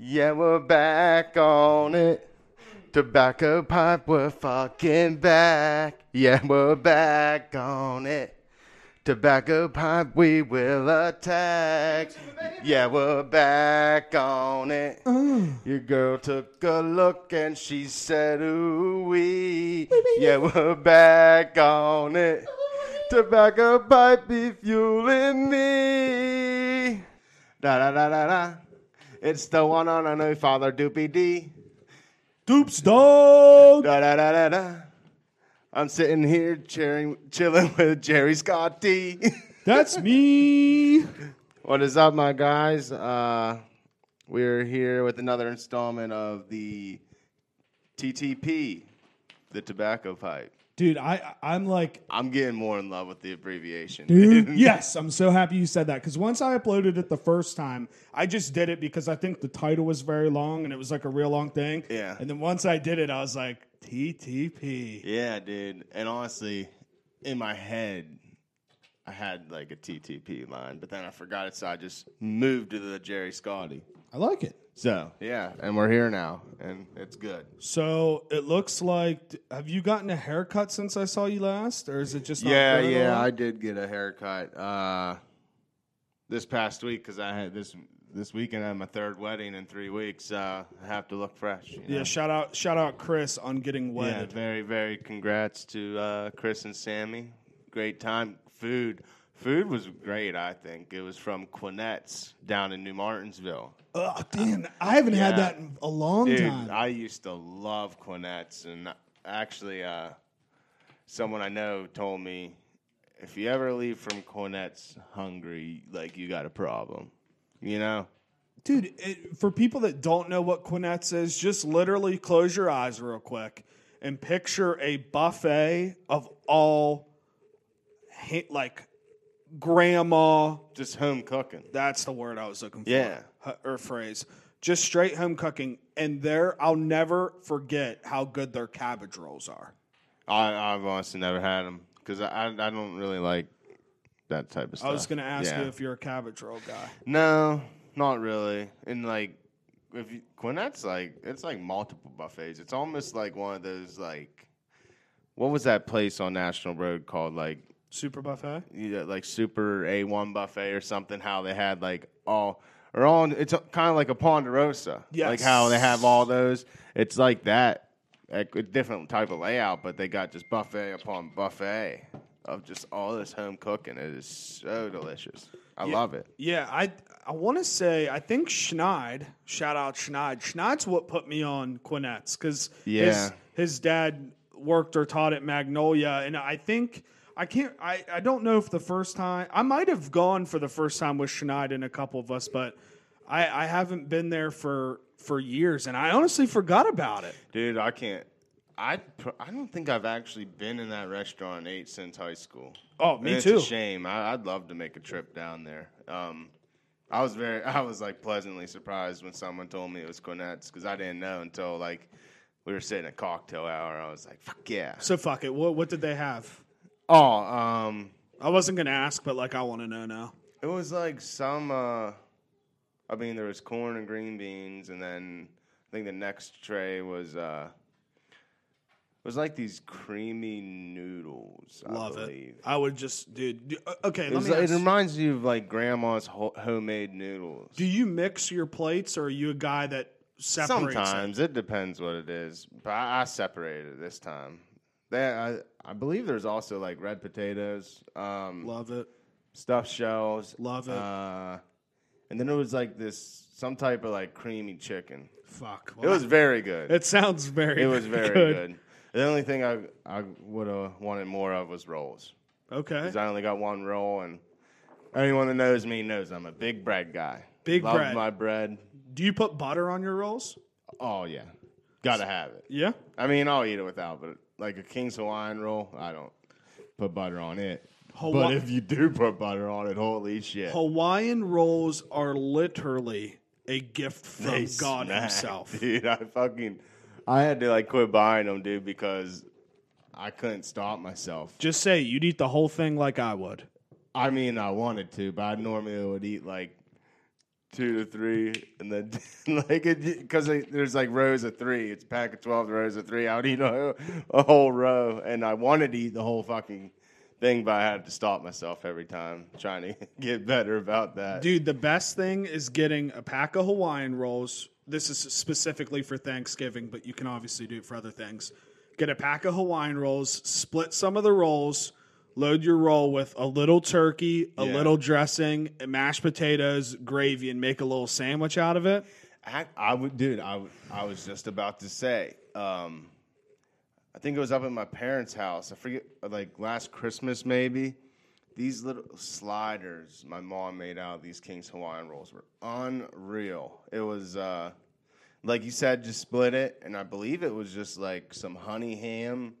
Yeah, we're back on it. Tobacco pipe, we're fucking back. Yeah, we're back on it. Tobacco pipe, we will attack. Yeah, we're back on it. Your girl took a look and she said, ooh wee. Yeah, we're back on it. Tobacco pipe be fueling me. Da da da da da. It's the one on a new father doopy D. Doops dog. Da da da da da. I'm sitting here cheering, chilling with Jerry Scotty. That's me. what is up, my guys? Uh, we're here with another installment of the TTP, the tobacco pipe. Dude, I I'm like I'm getting more in love with the abbreviation. Dude, yes, I'm so happy you said that because once I uploaded it the first time, I just did it because I think the title was very long and it was like a real long thing. Yeah. And then once I did it, I was like, TTP. Yeah, dude. And honestly, in my head, I had like a TTP line, but then I forgot it, so I just moved to the Jerry Scotty. I like it. So yeah, and we're here now, and it's good. So it looks like, have you gotten a haircut since I saw you last, or is it just not Yeah, yeah? I did get a haircut uh, this past week because I had this this weekend. I had my third wedding in three weeks. Uh, I have to look fresh. you know? yeah. Shout out, shout out, Chris on getting yeah. Very, very congrats to uh, Chris and Sammy. Great time. Food, food was great. I think it was from Quinette's down in New Martinsville. Oh, damn, I haven't had that in a long Dude, time. I used to love Quinette's, and actually, uh, someone I know told me if you ever leave from Quinette's hungry, like you got a problem. You know? Dude, it, for people that don't know what Quinette's is, just literally close your eyes real quick and picture a buffet of all ha- like grandma. Just home cooking. That's the word I was looking for. Yeah. Or phrase. Just straight home cooking. And there, I'll never forget how good their cabbage rolls are. I, I've honestly never had them because I, I I don't really like that type of stuff. I was going to ask Yeah. you if you're a cabbage roll guy. No, not really. And like, if you, Quinette's like, it's like multiple buffets. It's almost like one of those like, what was that place on National Road called? Like, Super buffet? either like Super A1 buffet or something. How they had like all or on. It's kind of like a Ponderosa. Yes. Like how they have all those. It's like that. A different type of layout, but they got just buffet upon buffet of just all this home cooking. It is so delicious. I love it. Yeah, I I want to say I think Schneid. Shout out Schneid. Schneid's what put me on Quinette's because Yeah. his his dad worked or taught at Magnolia, and I think I can't. I I don't know if the first time I might have gone for the first time with Schneid and a couple of us, but I I haven't been there for for years, and I honestly forgot about it. Dude, I can't. I I don't think I've actually been in that restaurant and ate since high school. Oh, me it's too. a shame. I, I'd love to make a trip down there. Um, I was very, I was like pleasantly surprised when someone told me it was Quinette's because I didn't know until like we were sitting at cocktail hour. I was like, "Fuck yeah!" So fuck it. What what did they have? Oh, um, I wasn't gonna ask, but like I want to know now. it was like some. Uh, I mean, there was corn and green beans, and then I think the next tray was. Uh, it was like these creamy noodles. I Love believe. it. I would just, dude. do- uh, Okay, It, let was me like- it reminds you of like grandma's ho- homemade noodles. Do you mix your plates, or are you a guy that separates? it? Sometimes it depends what it is, but I, I separated it this time. They, I, I believe there's also like red potatoes, um, Love it. stuffed shells, Love it. uh, and then it was like this some type of like creamy chicken. Fuck. It was very good. It sounds very. it was very good. The only thing I I would have wanted more of was rolls. Okay. because I only got one roll, and anyone that knows me knows I'm a big bread guy. Big Love bread. my bread. Do you put butter on your rolls? Oh yeah, gotta have it. Yeah. I mean, I'll eat it without, but like a King's Hawaiian roll, I don't put butter on it. But if you do put butter on it, holy shit! Hawaiian rolls are literally a gift from They God smack, Himself. dude. I fucking, I had to like quit buying them, dude, because I couldn't stop myself. Just say you'd eat the whole thing like I would. I mean, I wanted to, but I normally would eat like two to three, and then like because there's like rows of three. It's a pack of twelve rows of three. I would eat a, a whole row, and I wanted to eat the whole fucking thing, but I had to stop myself every time trying to get better about that. Dude, the best thing is getting a pack of Hawaiian rolls. This is specifically for Thanksgiving, but you can obviously do it for other things. Get a pack of Hawaiian rolls, split some of the rolls, load your roll with a little turkey, a Yeah. little dressing, mashed potatoes, gravy, and make a little sandwich out of it. I, I would, dude. I I was just about to say. Um, I think it was up at my parents' house. I forget, like last Christmas maybe. These little sliders my mom made out of these King's Hawaiian rolls were unreal. It was, uh, like you said, just split it, and I believe it was just like some honey ham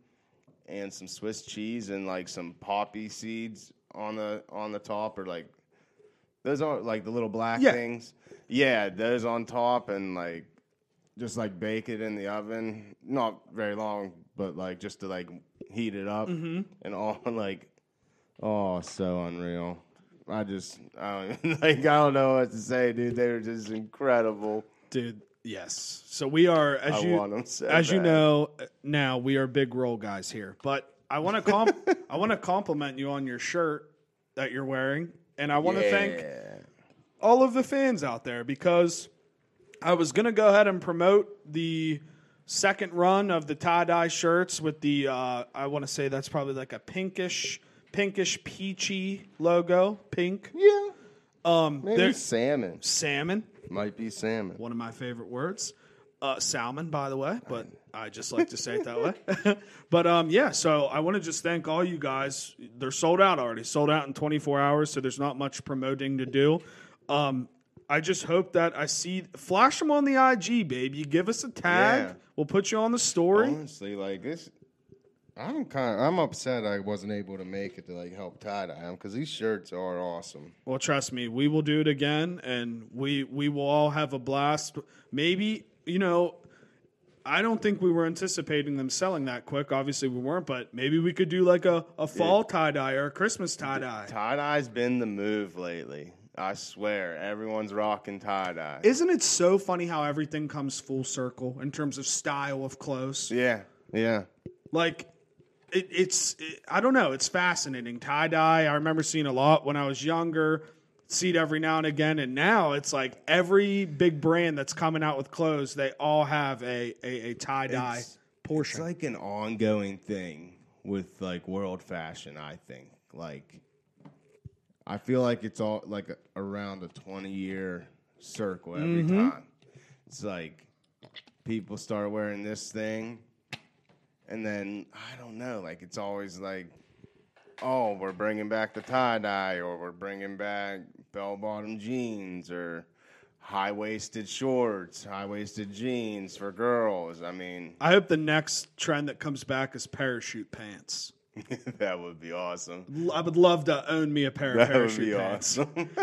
and some Swiss cheese and like some poppy seeds on the on the top, or like those are like the little black Yeah. things. Yeah, those on top and like just like bake it in the oven. Not very long, but like just to like heat it up Mm-hmm. and all like oh so unreal. I just I don't like I don't know what to say, dude. They were just incredible. Dude, yes. So we are as I you want 'em so as you know now we are big roll guys here. But I want to comp- I want to compliment you on your shirt that you're wearing, and I want to thank all of the fans out there because I was gonna go ahead and promote the second run of the tie dye shirts with the uh, I want to say that's probably like a pinkish pinkish peachy logo, pink. Yeah. Um, Maybe salmon. salmon. Might be salmon. one of my favorite words. Uh, salmon, by the way, but I just like to say it that way. but um, yeah, so I want to just thank all you guys. They're sold out already, sold out in 24 hours, so there's not much promoting to do. Um, I just hope that I see flash them on the IG, baby. Give us a tag. Yeah. We'll put you on the story. Honestly, like this, I'm kind. Of, I'm upset I wasn't able to make it to like help tie dye them because these shirts are awesome. Well, trust me, we will do it again, and we we will all have a blast. Maybe you know, I don't think we were anticipating them selling that quick. Obviously, we weren't, but maybe we could do like a, a fall tie dye or a Christmas tie dye. Tie dye's been the move lately. I swear, everyone's rocking tie dye. Isn't it so funny how everything comes full circle in terms of style of clothes? Yeah, yeah. Like, it, it's it, I don't know. It's fascinating. Tie dye. I remember seeing a lot when I was younger. See it every now and again, and now it's like every big brand that's coming out with clothes, they all have a a, a tie dye portion. It's like an ongoing thing with like world fashion. I think like I feel like it's all like around a twenty year circle every mm-hmm. time. It's like people start wearing this thing, and then I don't know. Like it's always like, oh, we're bringing back the tie dye, or we're bringing back bell bottom jeans, or high waisted shorts, high waisted jeans for girls. I mean, I hope the next trend that comes back is parachute pants. that would be awesome. I would love to own me a pair of That would parachute be pants. awesome.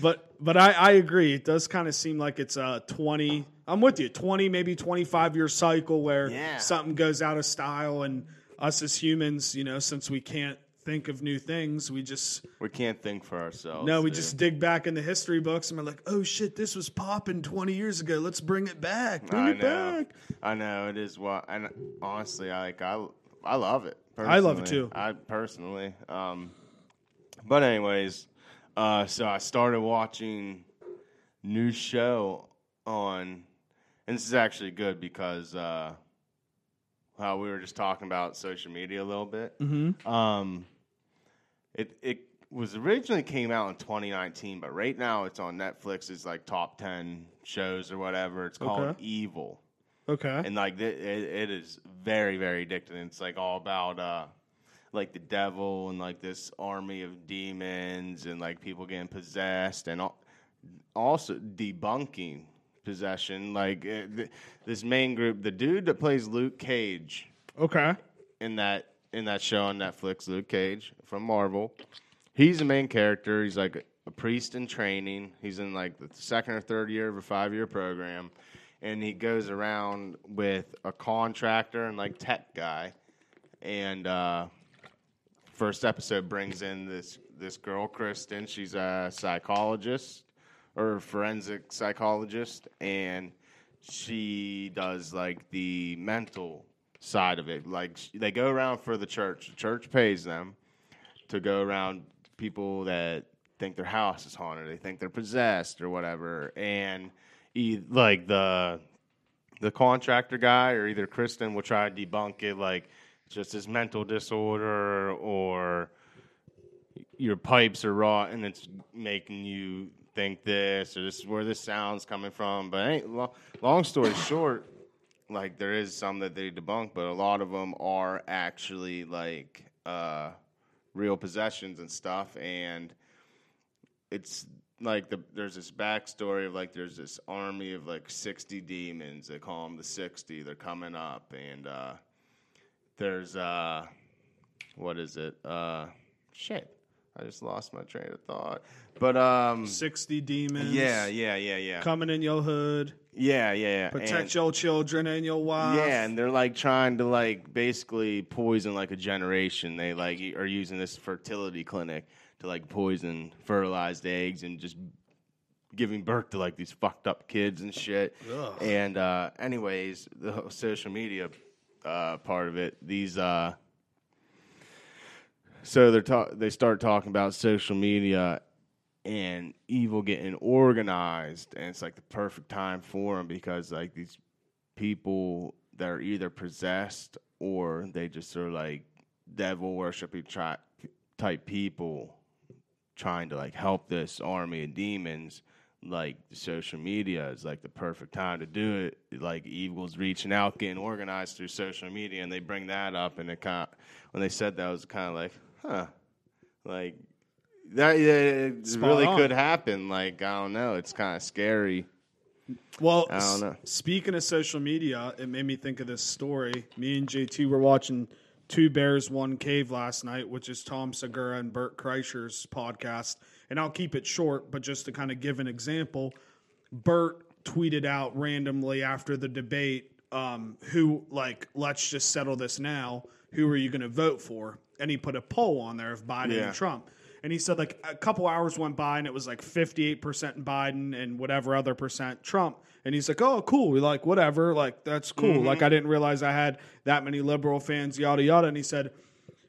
But but I, I agree. It does kind of seem like it's a twenty. I'm with you. Twenty, maybe twenty five year cycle where Yeah. something goes out of style, and us as humans, you know, since we can't think of new things, we just we can't think for ourselves. no, we dude. just dig back in the history books and we're like, oh shit, this was popping twenty years ago. Let's bring it back. Bring I it know. back. I know it is what, and honestly, I like I I love it. I love it too. I personally, um, but anyways, uh, so I started watching new show on, and this is actually good because uh, how we were just talking about social media a little bit. Mm-hmm. Um, it it was originally came out in 2019, but right now it's on Netflix. It's like top 10 shows or whatever. It's called Okay. Evil, Okay. and like it, it, it is very very addicting. It's like all about uh like the devil and like this army of demons and like people getting possessed and al- also debunking possession. Like it, th- this main group, the dude that plays Luke Cage okay. in that in that show on Netflix, Luke Cage from Marvel. He's the main character. He's like a priest in training. He's in like the second or third year of a five year program, and he goes around with a contractor and like tech guy. And uh, first episode brings in this this girl Kristen. She's a psychologist or forensic psychologist, and she does like the mental side of it. Like they go around for the church. The church pays them to go around people that think their house is haunted, they think they're possessed or whatever, and e- like the the contractor guy or either Kristen will try to debunk it, like just this mental disorder or your pipes are raw and it's making you think this or this is where this sound's coming from. But ain't, lo- long story short, like there is some that they debunk, but a lot of them are actually like uh, real possessions and stuff. And it's like the there's this backstory of like there's this army of like 60 demons. They call them the 60. They're coming up, and uh, there's uh, what is it? Uh, shit, I just lost my train of thought. But um, Sixty demons. yeah, yeah, yeah, yeah, Coming in your hood, yeah, yeah, yeah. protect And- your children and your wife. yeah, and they're like trying to like basically poison like a generation. They like are using this fertility clinic to like poison fertilized eggs and just giving birth to like these fucked up kids and shit. Ugh. And uh, anyways, the social media uh, part of it, these uh, so they're ta- they start talking about social media and evil getting organized, and it's like the perfect time for them because like these people that are either possessed or they just are like devil worshiping type people trying to like help this army of demons like social media is like the perfect time to do it like evil's reaching out getting organized through social media and they bring that up and it kind of, when they said that I was kind of like huh like that yeah, it really on. could happen like i don't know it's kind of scary Well, I don't know. s- speaking of social media, it made me think of this story. Me and JT were watching Two Bears, One Cave last night, which is Tom Segura and Bert Kreischer's podcast. And I'll keep it short, but just to kind of give an example, Bert tweeted out randomly after the debate, um, who, like, let's just settle this now. Who are you going to vote for? And he put a poll on there of Biden Yeah. and Trump. And he said, like, a couple hours went by and it was like 58% Biden and whatever other percent Trump. And he's like, oh, cool. We like, whatever. Like, that's cool. Mm-hmm. Like, I didn't realize I had that many liberal fans, yada, yada. And he said,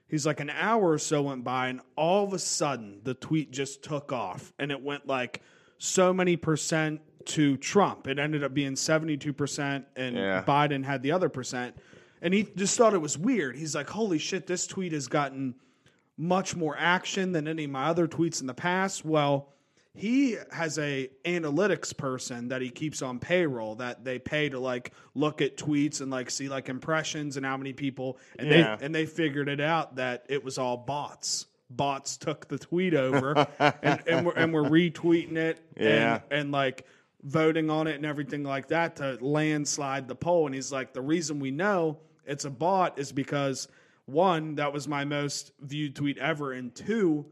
He's like an hour or so went by, and all of a sudden the tweet just took off, and it went like so many percent to Trump. It ended up being seventy-two percent, and Yeah. Biden had the other percent. And he just thought it was weird. He's like, "Holy shit, this tweet has gotten much more action than any of my other tweets in the past." Well, he has a analytics person that he keeps on payroll that they pay to like look at tweets and like see like impressions and how many people and Yeah. they and they figured it out that it was all bots. Bots took the tweet over and, and we're and we're retweeting it Yeah. and, and like voting on it and everything like that to landslide the poll. And he's like, the reason we know it's a bot is because one, that was my most viewed tweet ever, and two,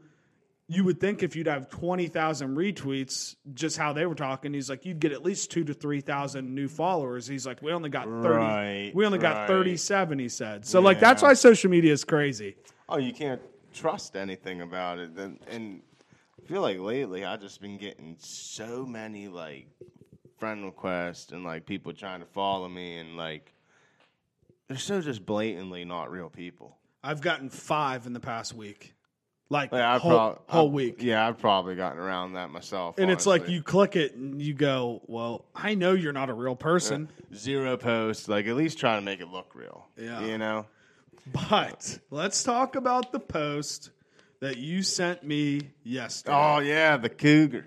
you would think if you'd have 20,000 retweets, just how they were talking, he's like, you'd get at least two to 3,000 new followers. He's like, we only got 30, Right, we only got 37, he said. So, like, that's why social media is crazy. Oh, you can't trust anything about it. And, and I feel like lately I've just been getting so many like friend requests and like people trying to follow me and like they're so just blatantly not real people. I've gotten five in the past week. Like, Like, I've whole, prob- whole I've- week. Yeah, I've probably gotten around that myself. And it's like you click it and you go, well, I know you're not a real person. zero posts. Like at least try to make it look real. Yeah. you know. But let's talk about the post that you sent me yesterday. Oh yeah, the cougar,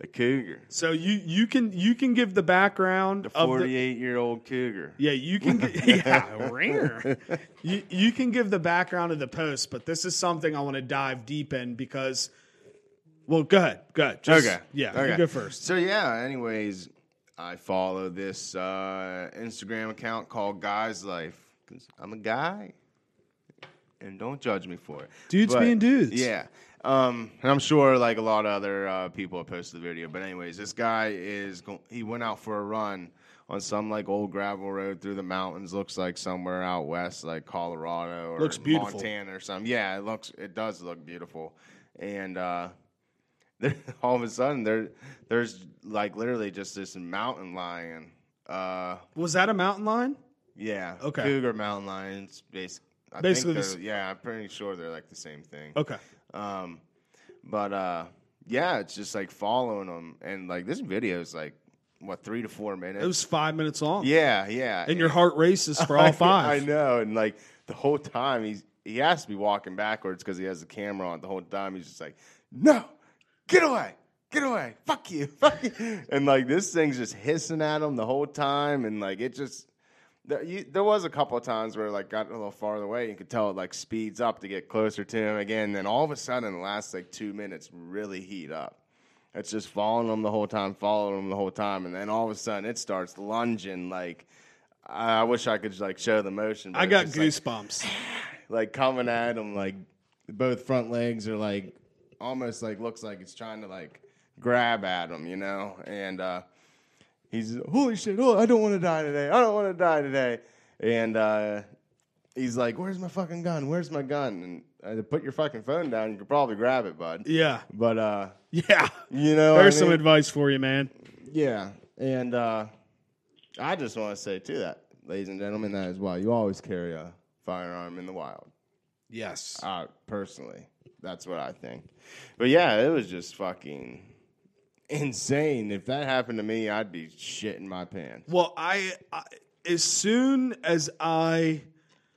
the cougar, So you you can you can give the background the of the forty-eight-year-old cougar. yeah you can gi- yeah rare. you you can give the background of the post, but this is something I want to dive deep in because well go ahead go ahead Just- okay. yeah okay. you go first So yeah. Anyways, I follow this uh, Instagram account called Guys Life because I'm a guy, and don't judge me for it. Dudes being dudes. Yeah. Um, and I'm sure like a lot of other uh, people have posted the video, but anyways, this guy is go- he went out for a run on some like old gravel road through the mountains. Looks like somewhere out west, like Colorado or Looks beautiful. Montana or something. Yeah, it looks it does look beautiful, and uh, all of a sudden there there's like literally just this mountain lion. Uh, Was that a mountain lion? yeah, Okay. cougar mountain lions. Basic, I Basically yeah, I'm pretty sure they're like the same thing. Okay. Um, but uh, yeah, it's just like following them, and like this video is like what three to four minutes. It was five minutes long. yeah, yeah, And your heart races for all five. I know, and like the whole time he's he has to be walking backwards because he has the camera on the whole time. He's just like, no, get away, get away, fuck you, fuck you, and like this thing's just hissing at him the whole time, and like it just. There, you, there was a couple of times where it, like got a little farther away. You could tell it like speeds up to get closer to him again. Then all of a sudden, the last like two minutes really heat up. It's just following him the whole time, following him the whole time, and then all of a sudden it starts lunging. Like I I wish I could like show the motion. I got just, like, goosebumps. like coming at him like both front legs are like almost like looks like it's trying to like grab at him, you know? And uh he's holy shit, oh I don't want to die today. I don't want to die today. And uh he's like, Where's my fucking gun? Where's my gun? And I said, put your fucking phone down, you could probably grab it, bud. yeah. But uh Yeah. you know There's some mean? advice for you, man. Yeah. And uh I just want to say to that, ladies and gentlemen, that is why you always carry a firearm in the wild. Yes. Uh, personally, that's what I think. But yeah, it was just fucking insane. If that happened to me, I'd be shitting my pants. Well, I, I as soon as I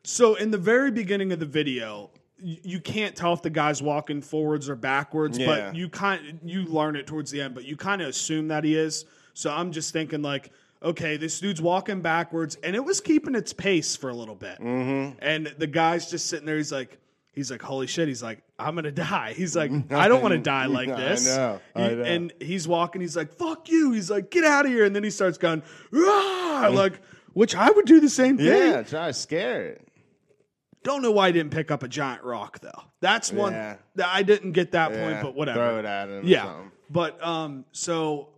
so in the very beginning of the video, you, you can't tell if the guy's walking forwards or backwards, Yeah. but you kind you learn it towards the end, but you kind of assume that he is. So I'm just thinking like, okay, this dude's walking backwards, and it was keeping its pace for a little bit, mm-hmm. and the guy's just sitting there. He's like. He's like, holy shit. He's like, I'm going to die. He's like, I don't want to die like I this. know, I He- And he's walking. He's like, "Fuck you!" He's like, "Get out of here!" And then he starts going, "Rah!" like, which I would do the same thing. Yeah, try to scare it. Don't know why he didn't pick up a giant rock though. That's one Yeah. that I didn't get that point, but whatever. Throw it at him. or yeah, something. but um, so,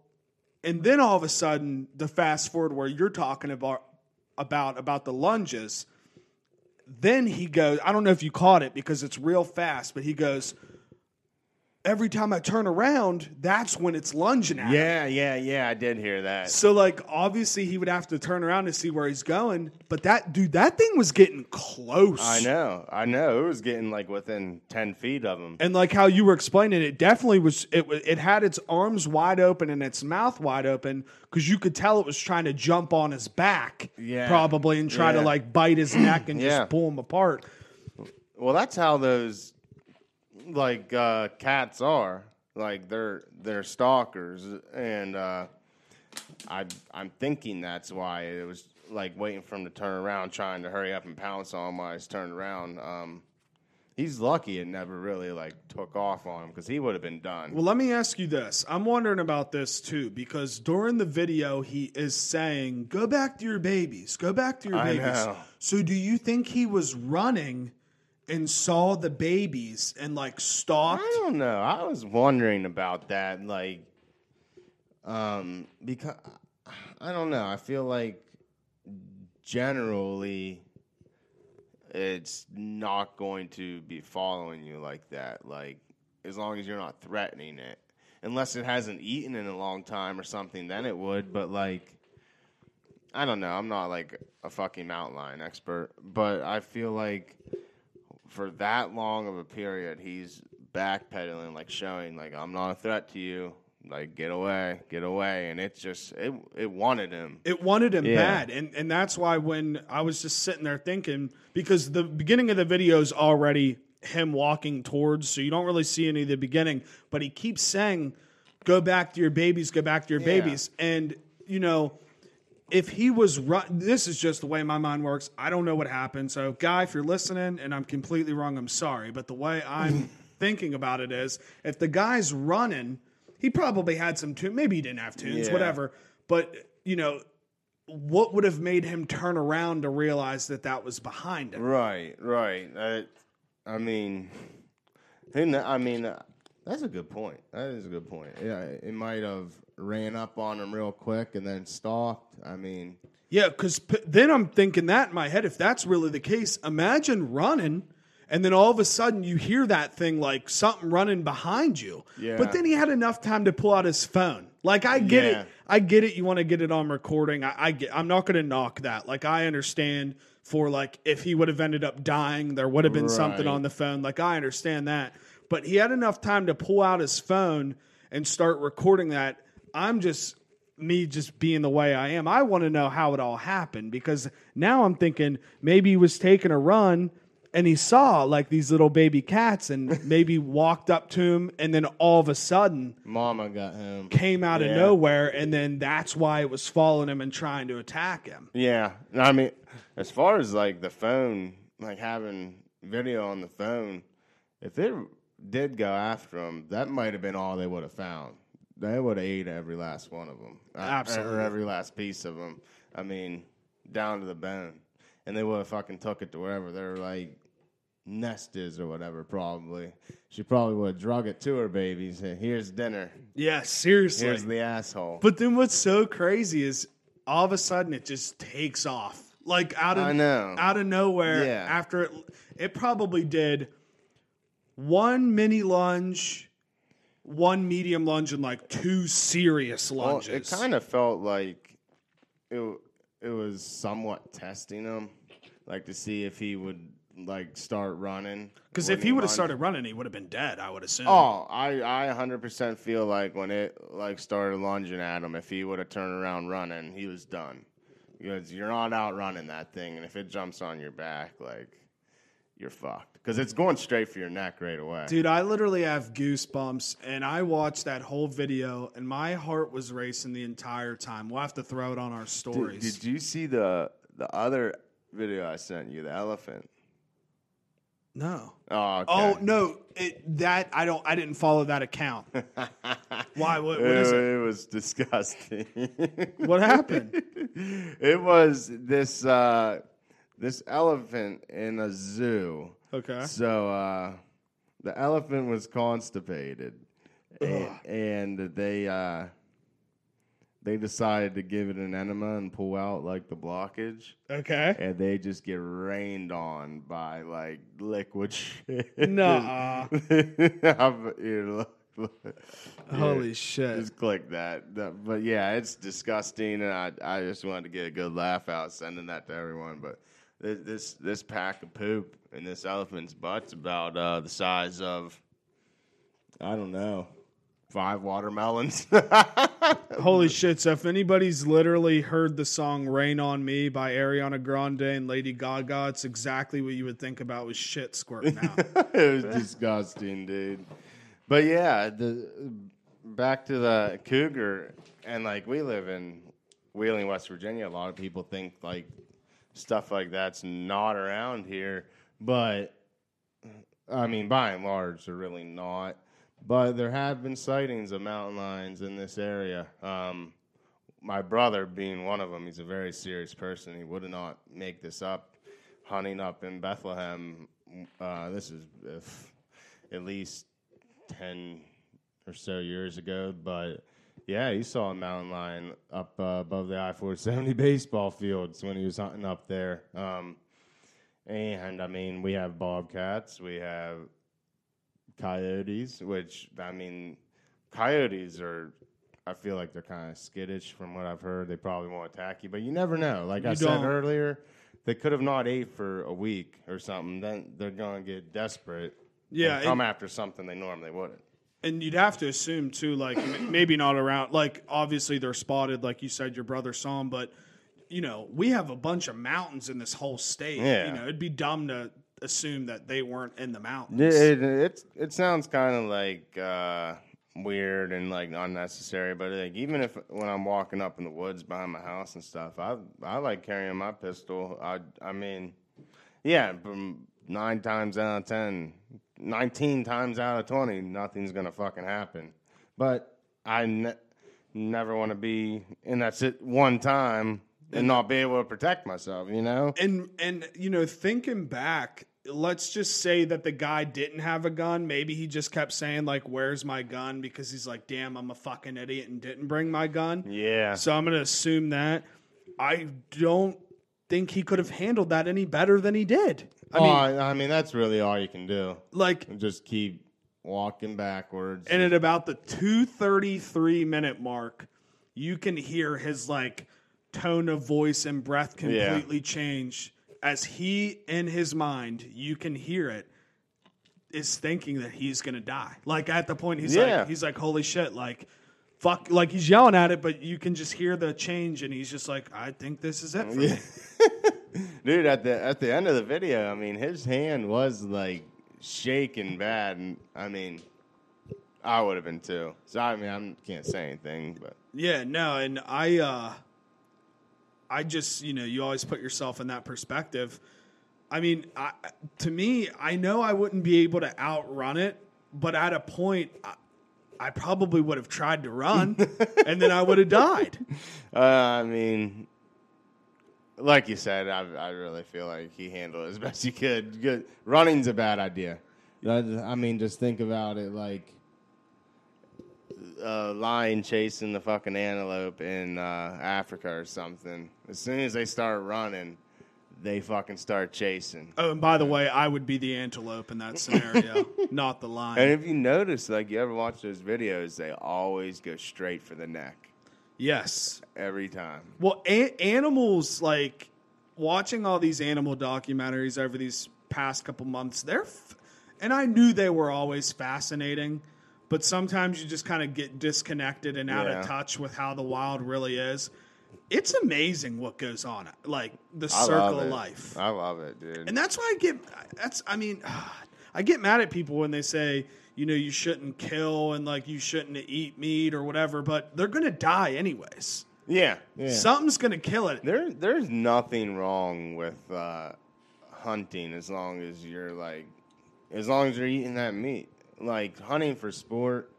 and then all of a sudden, the fast forward where you're talking about about about the lunges. Then he goes. I don't know if you caught it because it's real fast, but he goes. Every time I turn around, that's when it's lunging at me. Yeah, yeah, yeah. I did hear that. So like obviously he would have to turn around to see where he's going, but that dude, that thing was getting close. I know, I know. It was getting like within ten feet of him. And like how you were explaining, it definitely was. It wa- it had its arms wide open and its mouth wide open because you could tell it was trying to jump on his back, Yeah. probably, and try to Yeah. like bite his neck and Yeah. just pull him apart. Well, that's how those like uh, cats are. Like they're they're stalkers, and uh, I I'm thinking that's why it was like waiting for him to turn around, trying to hurry up and pounce on him while he's turned around. Um, he's lucky it never really like took off on him because he would have been done. Well, let me ask you this. I'm wondering about this too because during the video he is saying, "Go back to your babies. Go back to your I babies." know. So, do you think he was running and saw the babies and like stalked? I don't know. I was wondering about that, like, um, because I don't know. I feel like generally it's not going to be following you like that. Like, as long as you're not threatening it, unless it hasn't eaten in a long time or something, then it would. But like. I don't know. I'm not like a fucking mountain lion expert, but I feel like for that long of a period, he's backpedaling, like showing, like I'm not a threat to you. Like get away, get away, and it just it it wanted him. It wanted him Yeah. bad, and and that's why when I was just sitting there thinking, because the beginning of the video is already him walking towards, so you don't really see any of the beginning, but he keeps saying, "Go back to your babies, go back to your Yeah. babies," and you know. If he was run, this is just the way my mind works. I don't know what happened. So, guy, if you're listening and I'm completely wrong, I'm sorry. But the way I'm thinking about it is, if the guy's running, he probably had some tune. Maybe he didn't have tunes, Yeah. whatever. But you know, what would have made him turn around to realize that that was behind him? Right, right. I, I mean, who kn- I mean, that's a good point. That is a good point. Yeah, it might have ran up on him real quick and then stopped. I mean, Yeah, because p- then I'm thinking that in my head. If that's really the case, imagine running And then all of a sudden you hear that thing like something running behind you. Yeah. But then he had enough time to pull out his phone. Like I get Yeah. it. I get it. You want to get it on recording. I, I get. I'm not going to knock that. Like I understand for like if he would have ended up dying, there would have been something on the phone. Like I understand that. But he had enough time to pull out his phone and start recording that. I'm just me just being the way I am. I want to know how it all happened because now I'm thinking maybe he was taking a run and he saw like these little baby cats and maybe walked up to him and then all of a sudden Mama got him. came out of nowhere and then that's why it was following him and trying to attack him. Yeah, I mean, as far as like the phone, like having video on the phone, if it did go after them, that might have been all they would have found. They would have ate every last one of them, uh, Absolutely. or every last piece of them. I mean, down to the bone, and they would have fucking took it to wherever their like nest is or whatever. Probably, she probably would have drug it to her babies. Here's dinner. Yeah, seriously. Here's the asshole. But then what's so crazy is all of a sudden it just takes off. Like out of I know. out of nowhere Yeah. after it it probably did one mini lunge, one medium lunge and like two serious Well, lunges. it kind of felt like it it was somewhat testing him, like to see if he would like start running. Cuz if he would have started running he would have been dead, I would assume. Oh, I I 100% feel like when it like started lunging at him, if he would have turned around running, he was done. Because you're not out running that thing, and if it jumps on your back, like you're fucked. Because it's going straight for your neck right away. Dude, I literally have goosebumps, and I watched that whole video, and my heart was racing the entire time. We'll have to throw it on our Did, stories. did you see the the other video I sent you, the elephant? no. Oh, okay. Oh no, it, that I don't. I didn't follow that account. Why? What, what is it, it? it was disgusting. What happened? it was this uh, this elephant in a zoo. Okay. So uh, the elephant was constipated, and, and they uh, they decided to give it an enema and pull out like the blockage, Okay. and they just get rained on by like liquid shit. Nuh-uh. I'm- here, look, look. Holy shit. Just click that. That- But yeah, it's disgusting, and I I just wanted to get a good laugh out sending that to everyone. But this this, this pack of poop in this elephant's butt's about uh, the size of I don't know five watermelons. Holy shit. So if anybody's literally heard the song Rain on Me by Ariana Grande and Lady Gaga, it's exactly what you would think about with shit squirting out. it was disgusting, dude. But yeah, the back to the cougar, and like we live in Wheeling, West Virginia. A lot of people think like stuff like that's not around here, but I mean, by and large, they're really not. But there have been sightings of mountain lions in this area. Um, my brother being one of them, he's a very serious person. He would not make this up. Hunting up in Bethlehem, uh, this is if, at least 10 or so years ago. But yeah, he saw a mountain lion up uh, above the I 470 baseball fields when he was hunting up there. Um, and I mean, we have bobcats, we have coyotes, which I mean, coyotes are. I feel like they're kind of skittish from what I've heard. They probably won't attack you, but you never know. Like I You said don't. earlier, they could have not ate for a week or something. Then they're gonna get desperate. Yeah, and come and- after something they normally wouldn't. And you'd have to assume too, like m- maybe not around. Like obviously they're spotted, like you said, your brother saw them. But you know, we have a bunch of mountains in this whole state. Yeah. You know, it'd be dumb to assume that they weren't in the mountains. It, it, it's- it sounds kind of like uh, weird and like unnecessary, but like even if when I'm walking up in the woods behind my house and stuff, I I like carrying my pistol. I I mean, yeah, nine times out of ten, 19 times out of twenty, nothing's gonna fucking happen. But I ne- never want to be in that sit one time and not be able to protect myself. You know? and and you know thinking back let's just say that the guy didn't have a gun maybe he just kept saying like where's my gun because he's like damn i'm a fucking idiot and didn't bring my gun Yeah. so i'm gonna assume that i don't think he could have handled that any better than he did I mean, mean, I mean that's really all you can do. like, Just keep walking backwards. and at about the 233 minute mark, you can hear his like tone of voice and breath Yeah. completely change as he, in his mind, you can hear it, is thinking that he's gonna die. Like at the point he's Yeah. like, he's like, holy shit, like. Fuck, like he's yelling at it, but you can just hear the change, and he's just like, "I think this is it for me." Dude, at the at the end of the video, I mean, his hand was like shaking bad, and I mean, I would have been too. So I mean, I can't say anything, but Yeah, no, and I uh I just, you know, you always put yourself in that perspective. I mean, I, to me, I know I wouldn't be able to outrun it, but at a point I, I probably would have tried to run and then I would have died. uh, I mean, like you said, I I really feel like he handled it as best he could. Good running's a bad idea. I I mean, just think about it like a lion chasing the fucking antelope in uh, Africa or something. As soon as they start running, they fucking start chasing. Oh, and by the way, I would be the antelope in that scenario, not the lion. And if you notice, like you ever watch those videos, they always go straight for the neck Yes. every time. Well, a- animals like watching all these animal documentaries over these past couple months. They're, f- and I knew they were always fascinating, but sometimes you just kind of get disconnected and out Yeah. of touch with how the wild really is. It's amazing what goes on, like the I circle of life. I love it, dude. And that's why I get that's I mean I get mad at people when they say, you know, you shouldn't kill and like you shouldn't eat meat or whatever, but they're to die anyways. yeah, yeah. Something's to kill it. There, there's nothing wrong with uh, hunting as long as you're like, as long as you're eating that meat. Like hunting for sport,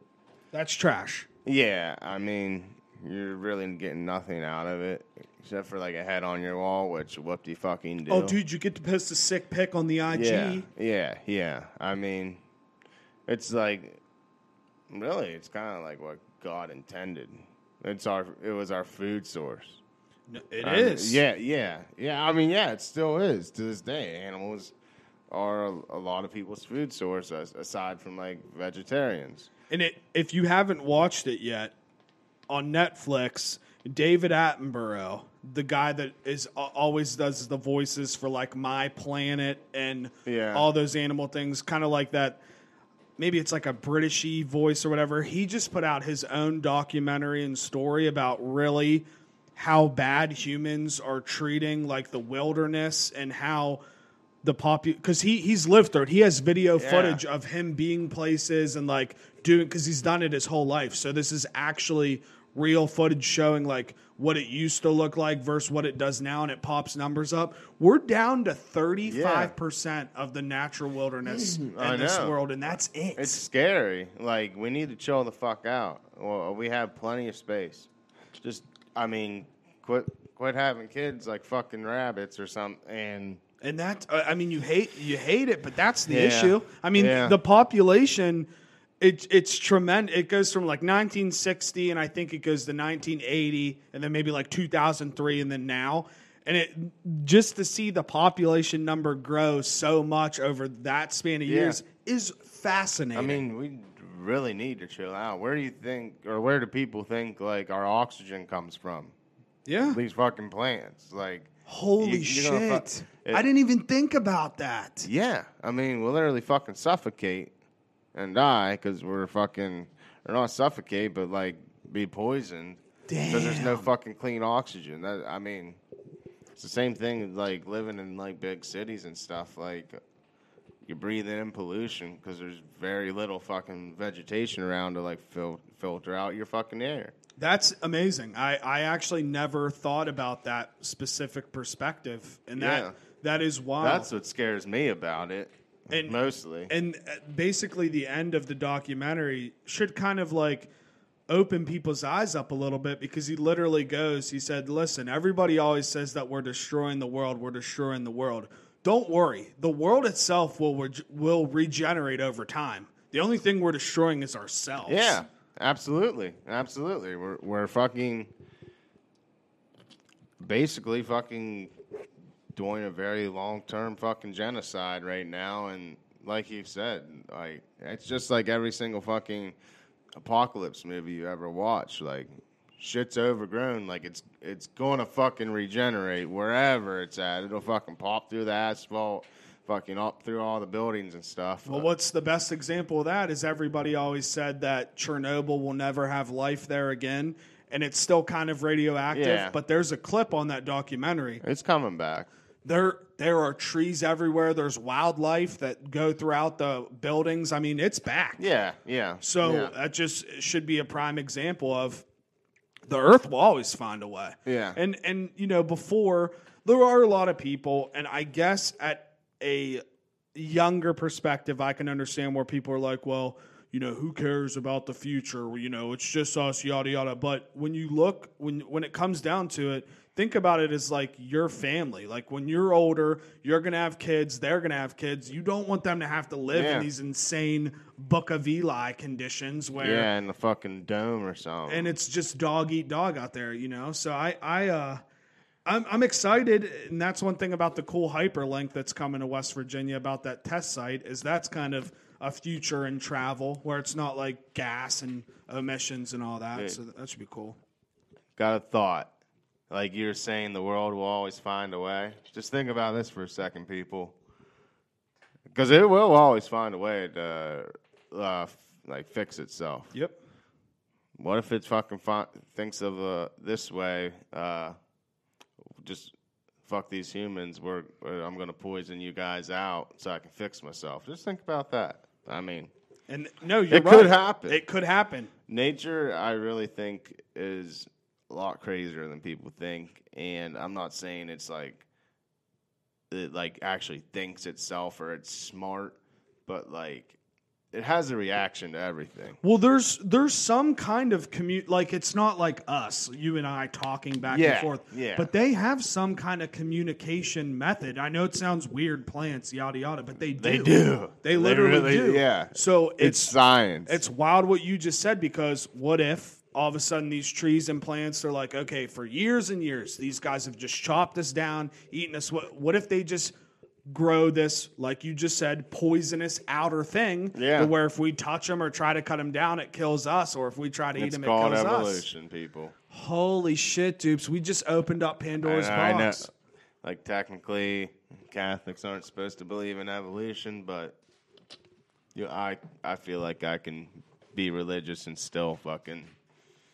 That's trash. yeah. I mean, you're really getting nothing out of it except for like a head on your wall, which whoop de fucking do. Oh, dude, you get to post a sick pic on the IG. Yeah, yeah, yeah. I mean, it's like really, it's kind of like what God intended. It's our, it was our food source. No, It mean, is. yeah, yeah, yeah. I mean, yeah, it still is to this day. Animals are a, a lot of people's food source, as, aside from like vegetarians. And it, if you haven't watched it yet, on Netflix, David Attenborough, the guy that is a- always does the voices for like My Planet and Yeah. all those animal things, kind of like that. Maybe it's like a Britishy voice or whatever. He just put out his own documentary and story about really how bad humans are treating like the wilderness and how the popu because he he's lived through it. He has video Yeah. footage of him being places and like doing because he's done it his whole life. So this is actually real footage showing like what it used to look like versus what it does now, and it pops numbers up. We're down to thirty five percent of the natural wilderness mm, in I this world, and that's it. It's scary. Like we need to chill the fuck out. Well, we have plenty of space. Just, I mean, quit, quit having kids like fucking rabbits or something. And And that uh, I mean, you hate you hate it, but that's the Yeah. issue. I mean, Yeah. the population. It, it's tremendous. It goes from like 1960, and I think it goes to 1980, and then maybe like 2003, and then now. And it just to see the population number grow so much over that span of Yeah. years is fascinating. I mean, we really need to chill out. Where do you think, or where do people think like our oxygen comes from? yeah. These fucking plants, like. Holy you- shit! fu- I didn't even think about that. Yeah, I mean, we'll literally fucking suffocate and die because we're fucking, or not suffocate, but like be poisoned because there's no fucking clean oxygen. That I mean, it's the same thing like living in like big cities and stuff. Like you're breathing in pollution because there's very little fucking vegetation around to like fil- filter out your fucking air. That's amazing. I, I actually never thought about that specific perspective, and that Yeah. that is why That's what scares me about it, And- mostly. and uh, basically, the end of the documentary should kind of like open people's eyes up a little bit because he literally goes. He said, "Listen, everybody always says that we're destroying the world. We're destroying the world. Don't worry. The world itself will reg- will regenerate over time. The only thing we're destroying is ourselves." Yeah, absolutely, absolutely. We're we're fucking basically fucking doing a very long term fucking genocide right now, and like you said, like it's just like every single fucking apocalypse movie you ever watch. Like shit's overgrown. Like it's it's going to fucking regenerate wherever it's at. It'll fucking pop through the asphalt, fucking up through all the buildings and stuff. Well, what's the best example of that is everybody always said that Chernobyl will never have life there again, and it's still kind of radioactive. Yeah. But there's a clip on that documentary. it's coming back. There, there are trees everywhere. There's wildlife that go throughout the buildings. I mean, it's back. Yeah, yeah. So yeah. that just should be a prime example of the earth will always find a way. Yeah. And and you know, before there are a lot of people, and I guess at a younger perspective, I can understand where people are like, well, you know, who cares about the future? You know, it's just us, yada yada. But when you look, when when it comes down to it, think about it as like your family. Like when you're older, you're gonna have kids, they're gonna have kids. You don't want them to have to live Yeah. in these insane Book of Eli conditions where yeah, in the fucking dome or something. and it's just dog eat dog out there, you know. So I, I, uh, I'm, I'm excited, and that's one thing about the cool Hyperloop that's coming to West Virginia about that test site is that's kind of a future in travel where it's not like gas and emissions and all that. So that should be cool. Got a thought. Like you're saying, the world will always find a way. Just think about this for a second, people. Because it will always find a way to, uh, f- like, fix itself. Yep. What if it fucking fi- thinks of uh, this way? Uh, just fuck these humans. We're, I'm gonna poison you guys out so I can fix myself. Just think about that. I mean, And no, you're It right. could happen. It could happen. nature i really think is a lot crazier than people think and i'm not saying it's like it like actually thinks itself or it's smart but like it has a reaction to everything Well, there's there's some kind of commute like it's not like us, you and I talking back and forth. yeah. But they have some kind of communication method. I know it sounds weird, plants, yada yada, but they do. They do. They They literally really- do. yeah. So it's, it's science it's wild what you just said because what if all of a sudden these trees and plants are like, okay, for years and years, these guys have just chopped us down, eaten us. What, what if they just grow this, like you just said, poisonous outer thing? Yeah. Where if we touch them or try to cut them down, it kills us, or if we try to eat it's them, it kills us. evolution people Holy shit, dupes! We just opened up Pandora's I know, I know box. like technically catholics aren't supposed to believe in evolution but you know, i i feel like i can be religious and still fucking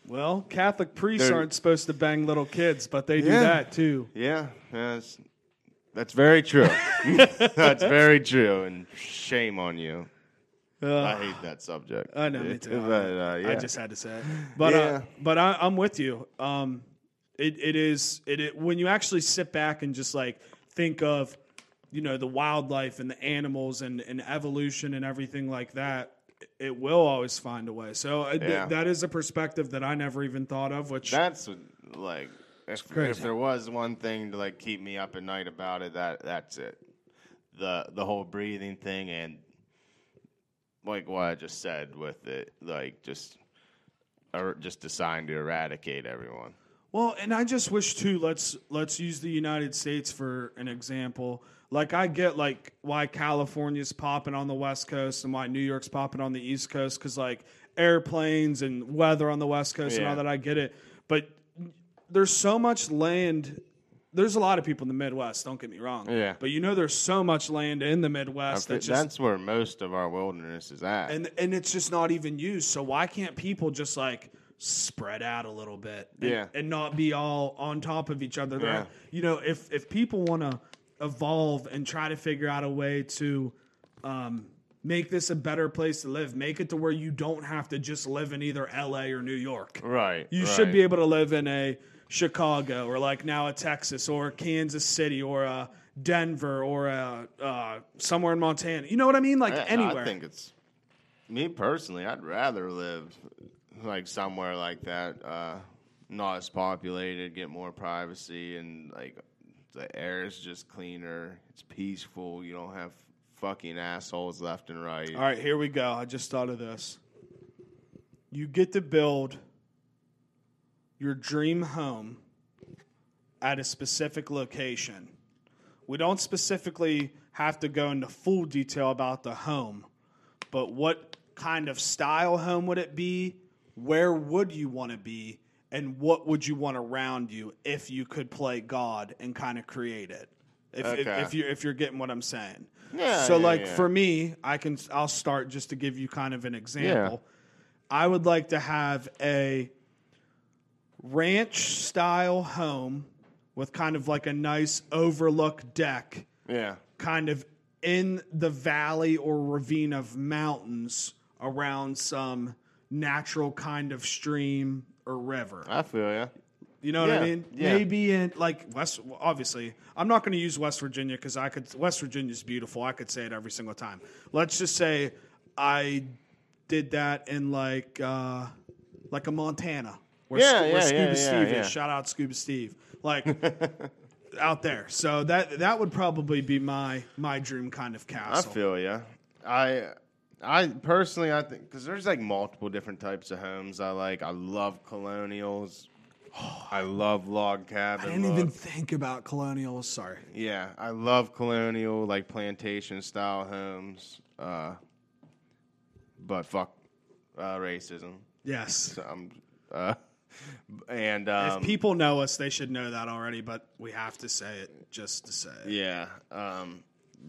Well, Catholic priests They're- aren't supposed to bang little kids, but they do Yeah. that too. Yeah, that's that's very true. that's very true, and shame on you. I hate that subject. I know, me too. But, uh, yeah. I just had to say it. But uh, but I, I'm with you. Um, it it is it, it when you actually sit back and just like think of you know the wildlife and the animals and, and evolution and everything like that. It will always find a way. So uh, th- that is a perspective that I never even thought of. Which that's like if, if there was one thing to like keep me up at night about it, that that's it. The the whole breathing thing and like what I just said with it, like just or just deciding to eradicate everyone. Well, and I just wish too. Let's let's use the United States for an example. Like I get like why California's popping on the West Coast and why New York's popping on the East Coast because like airplanes and weather on the West Coast and all that. I get it, but there's so much land. There's a lot of people in the Midwest. Don't get me wrong. Yeah. But you know, there's so much land in the Midwest That's, that's where most of our wilderness is at. and and it's just not even used. So why can't people just like spread out a little bit? And, Yeah. and not be all on top of each other. Yeah. You know, if if people want to evolve and try to figure out a way to um, make this a better place to live, make it to where you don't have to just live in either L.A. or New York. right. You right. should be able to live in a Chicago or like now a Texas or Kansas City or a Denver or a uh, somewhere in Montana. You know what I mean? Like anywhere. I think it's me personally. I'd rather live like somewhere like that, uh, not as populated, get more privacy, and like the air is just cleaner. It's peaceful. You don't have fucking assholes left and right. All right, here we go. I just thought of this. You get to build your dream home at a specific location. we don't specifically have to go into full detail about the home, but what kind of style home would it be? Where would you want to be? And what would you want around you if you could play God and kind of create it? If, if, Okay. if you if you're getting what I'm saying. Yeah, So yeah, like yeah. for me, I can I'll start just to give you kind of an example. I would like to have a ranch style home with kind of like a nice overlook deck, Yeah. kind of in the valley or ravine of mountains around some natural kind of stream or river. I feel ya. You know what I mean? yeah. Maybe in like West. Obviously, I'm not going to use West Virginia because I could. West Virginia's beautiful. I could say it every single time. Let's just say I did that in like uh, like a Montana, where, Yeah, where yeah, Scuba yeah, yeah, Steve yeah. is. Shout out Scuba Steve. Like out there. So that that would probably be my my dream kind of castle. I feel ya. I I personally I think because there's like multiple different types of homes I like. I love colonials. I love log cabin. I didn't even think about colonials. Sorry. Yeah, I love colonial like plantation style homes. Uh, but fuck uh, racism. Yes. So I'm, uh, and um, if people know us, they should know that already, but we have to say it just to say it. Yeah, um,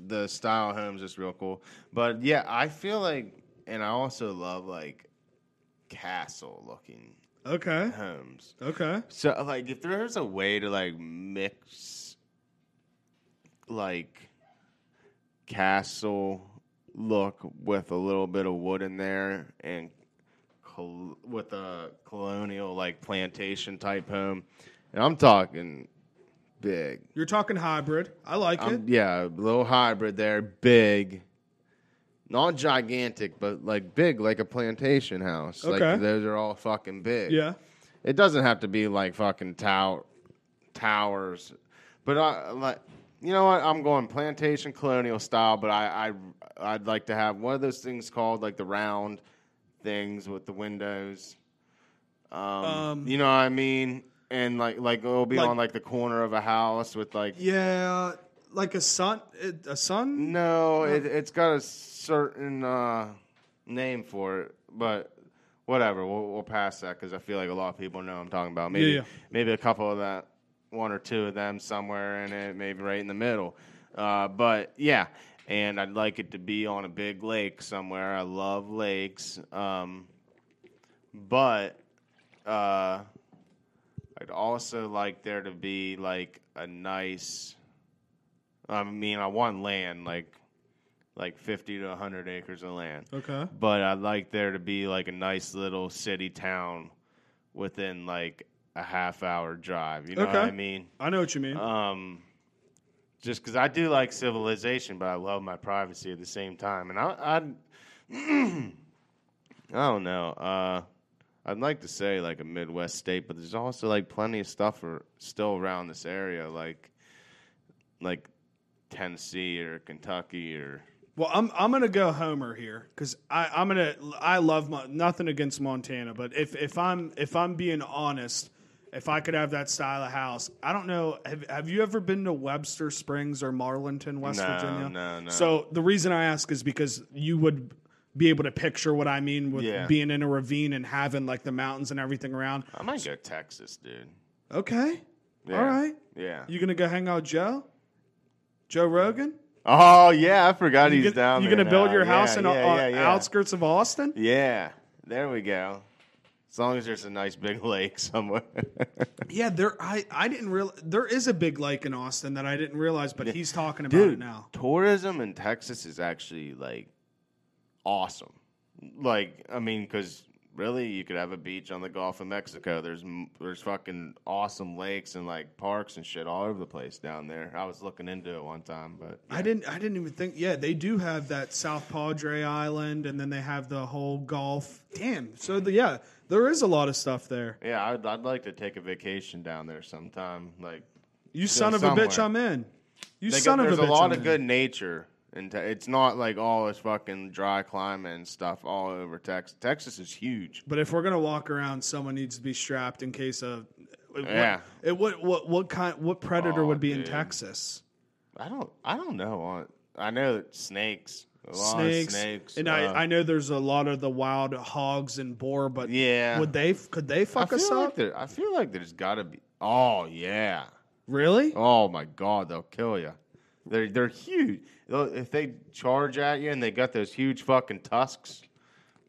the style homes is real cool. But yeah, I feel like, and I also love like castle looking Okay. homes. Okay. So like, if there's a way to like mix like castle look with a little bit of wood in there and col- with a colonial like plantation type home, and I'm talking big. You're talking hybrid. I like it. Um, yeah, a little hybrid there, big, not gigantic, but like big, like a plantation house. Okay. Like those are all fucking big. Yeah. It doesn't have to be like fucking tower towers, but I like. You know what? I'm going plantation colonial style, but I, I I'd like to have one of those things called like the round things with the windows. Um, Um, you know what I mean? And like like it'll be Like- on like the corner of a house with like Yeah. Like a sun. A sun. no, it, it's got a certain uh, name for it, but whatever. We'll, we'll pass that because I feel like a lot of people know what I'm talking about. Maybe Yeah, yeah. maybe a couple of that, one or two of them somewhere in it, maybe right in the middle. Uh, but yeah, and I'd like it to be on a big lake somewhere. I love lakes, um, but uh, I'd also like there to be like a nice. I mean, I want land like like fifty to hundred acres of land, Okay. but I'd like there to be like a nice little city town within like a half hour drive. You know what I mean? I know what you mean. Um, just because I do like civilization, but I love my privacy at the same time, and I, I'd, I don't know. Uh, I'd like to say like a Midwest state, but there's also like plenty of stuff are still around this area, like like Tennessee or Kentucky or well, I'm I'm gonna go Homer here because I I'm gonna I love Mon- nothing against Montana, but if if I'm if I'm being honest, if I could have that style of house, I don't know. Have Have you ever been to Webster Springs or Marlinton, West No, Virginia? no, no. So the reason I ask is because you would be able to picture what I mean with Yeah. being in a ravine and having like the mountains and everything around. I might go Texas, dude. Okay, Yeah. all right. Yeah. You gonna go hang out with Joe? Joe Rogan? Oh yeah, I forgot he's gonna, down you there. gonna build now. your house yeah, in yeah, uh, yeah, yeah. outskirts of Austin? Yeah, there we go. As long as there's a nice big lake somewhere. Yeah, there. I I didn't real. There is a big lake in Austin that I didn't realize, but he's talking about it now. tourism in Texas is actually like awesome. Like, I mean, because really, you could have a beach on the Gulf of Mexico. There's there's fucking awesome lakes and like parks and shit all over the place down there. I was looking into it one time, but I didn't. I didn't even think. Yeah, they do have that South Padre Island, and then they have the whole Gulf. Damn. So the, yeah, there is a lot of stuff there. yeah, I'd, I'd like to take a vacation down there sometime. Like, You son of a bitch, I'm in. You They son got, of a bitch. there's a lot I'm of in. good nature, and te- it's not like all this fucking dry climate and stuff all over Texas. Texas is huge. But if we're gonna walk around, someone needs to be strapped in case of. What, Yeah. It, what what what kind? What predator Oh, would be in dude. Texas? I don't. I don't know. I know that snakes. A lot snakes, of snakes. and uh, I, I know there's a lot of the wild hogs and boar, but yeah. would they could they I fuck feel us like up? there. I feel like there's got to be. Oh yeah. Really? Oh my God, they'll kill you. They're they're huge. If they charge at you and they got those huge fucking tusks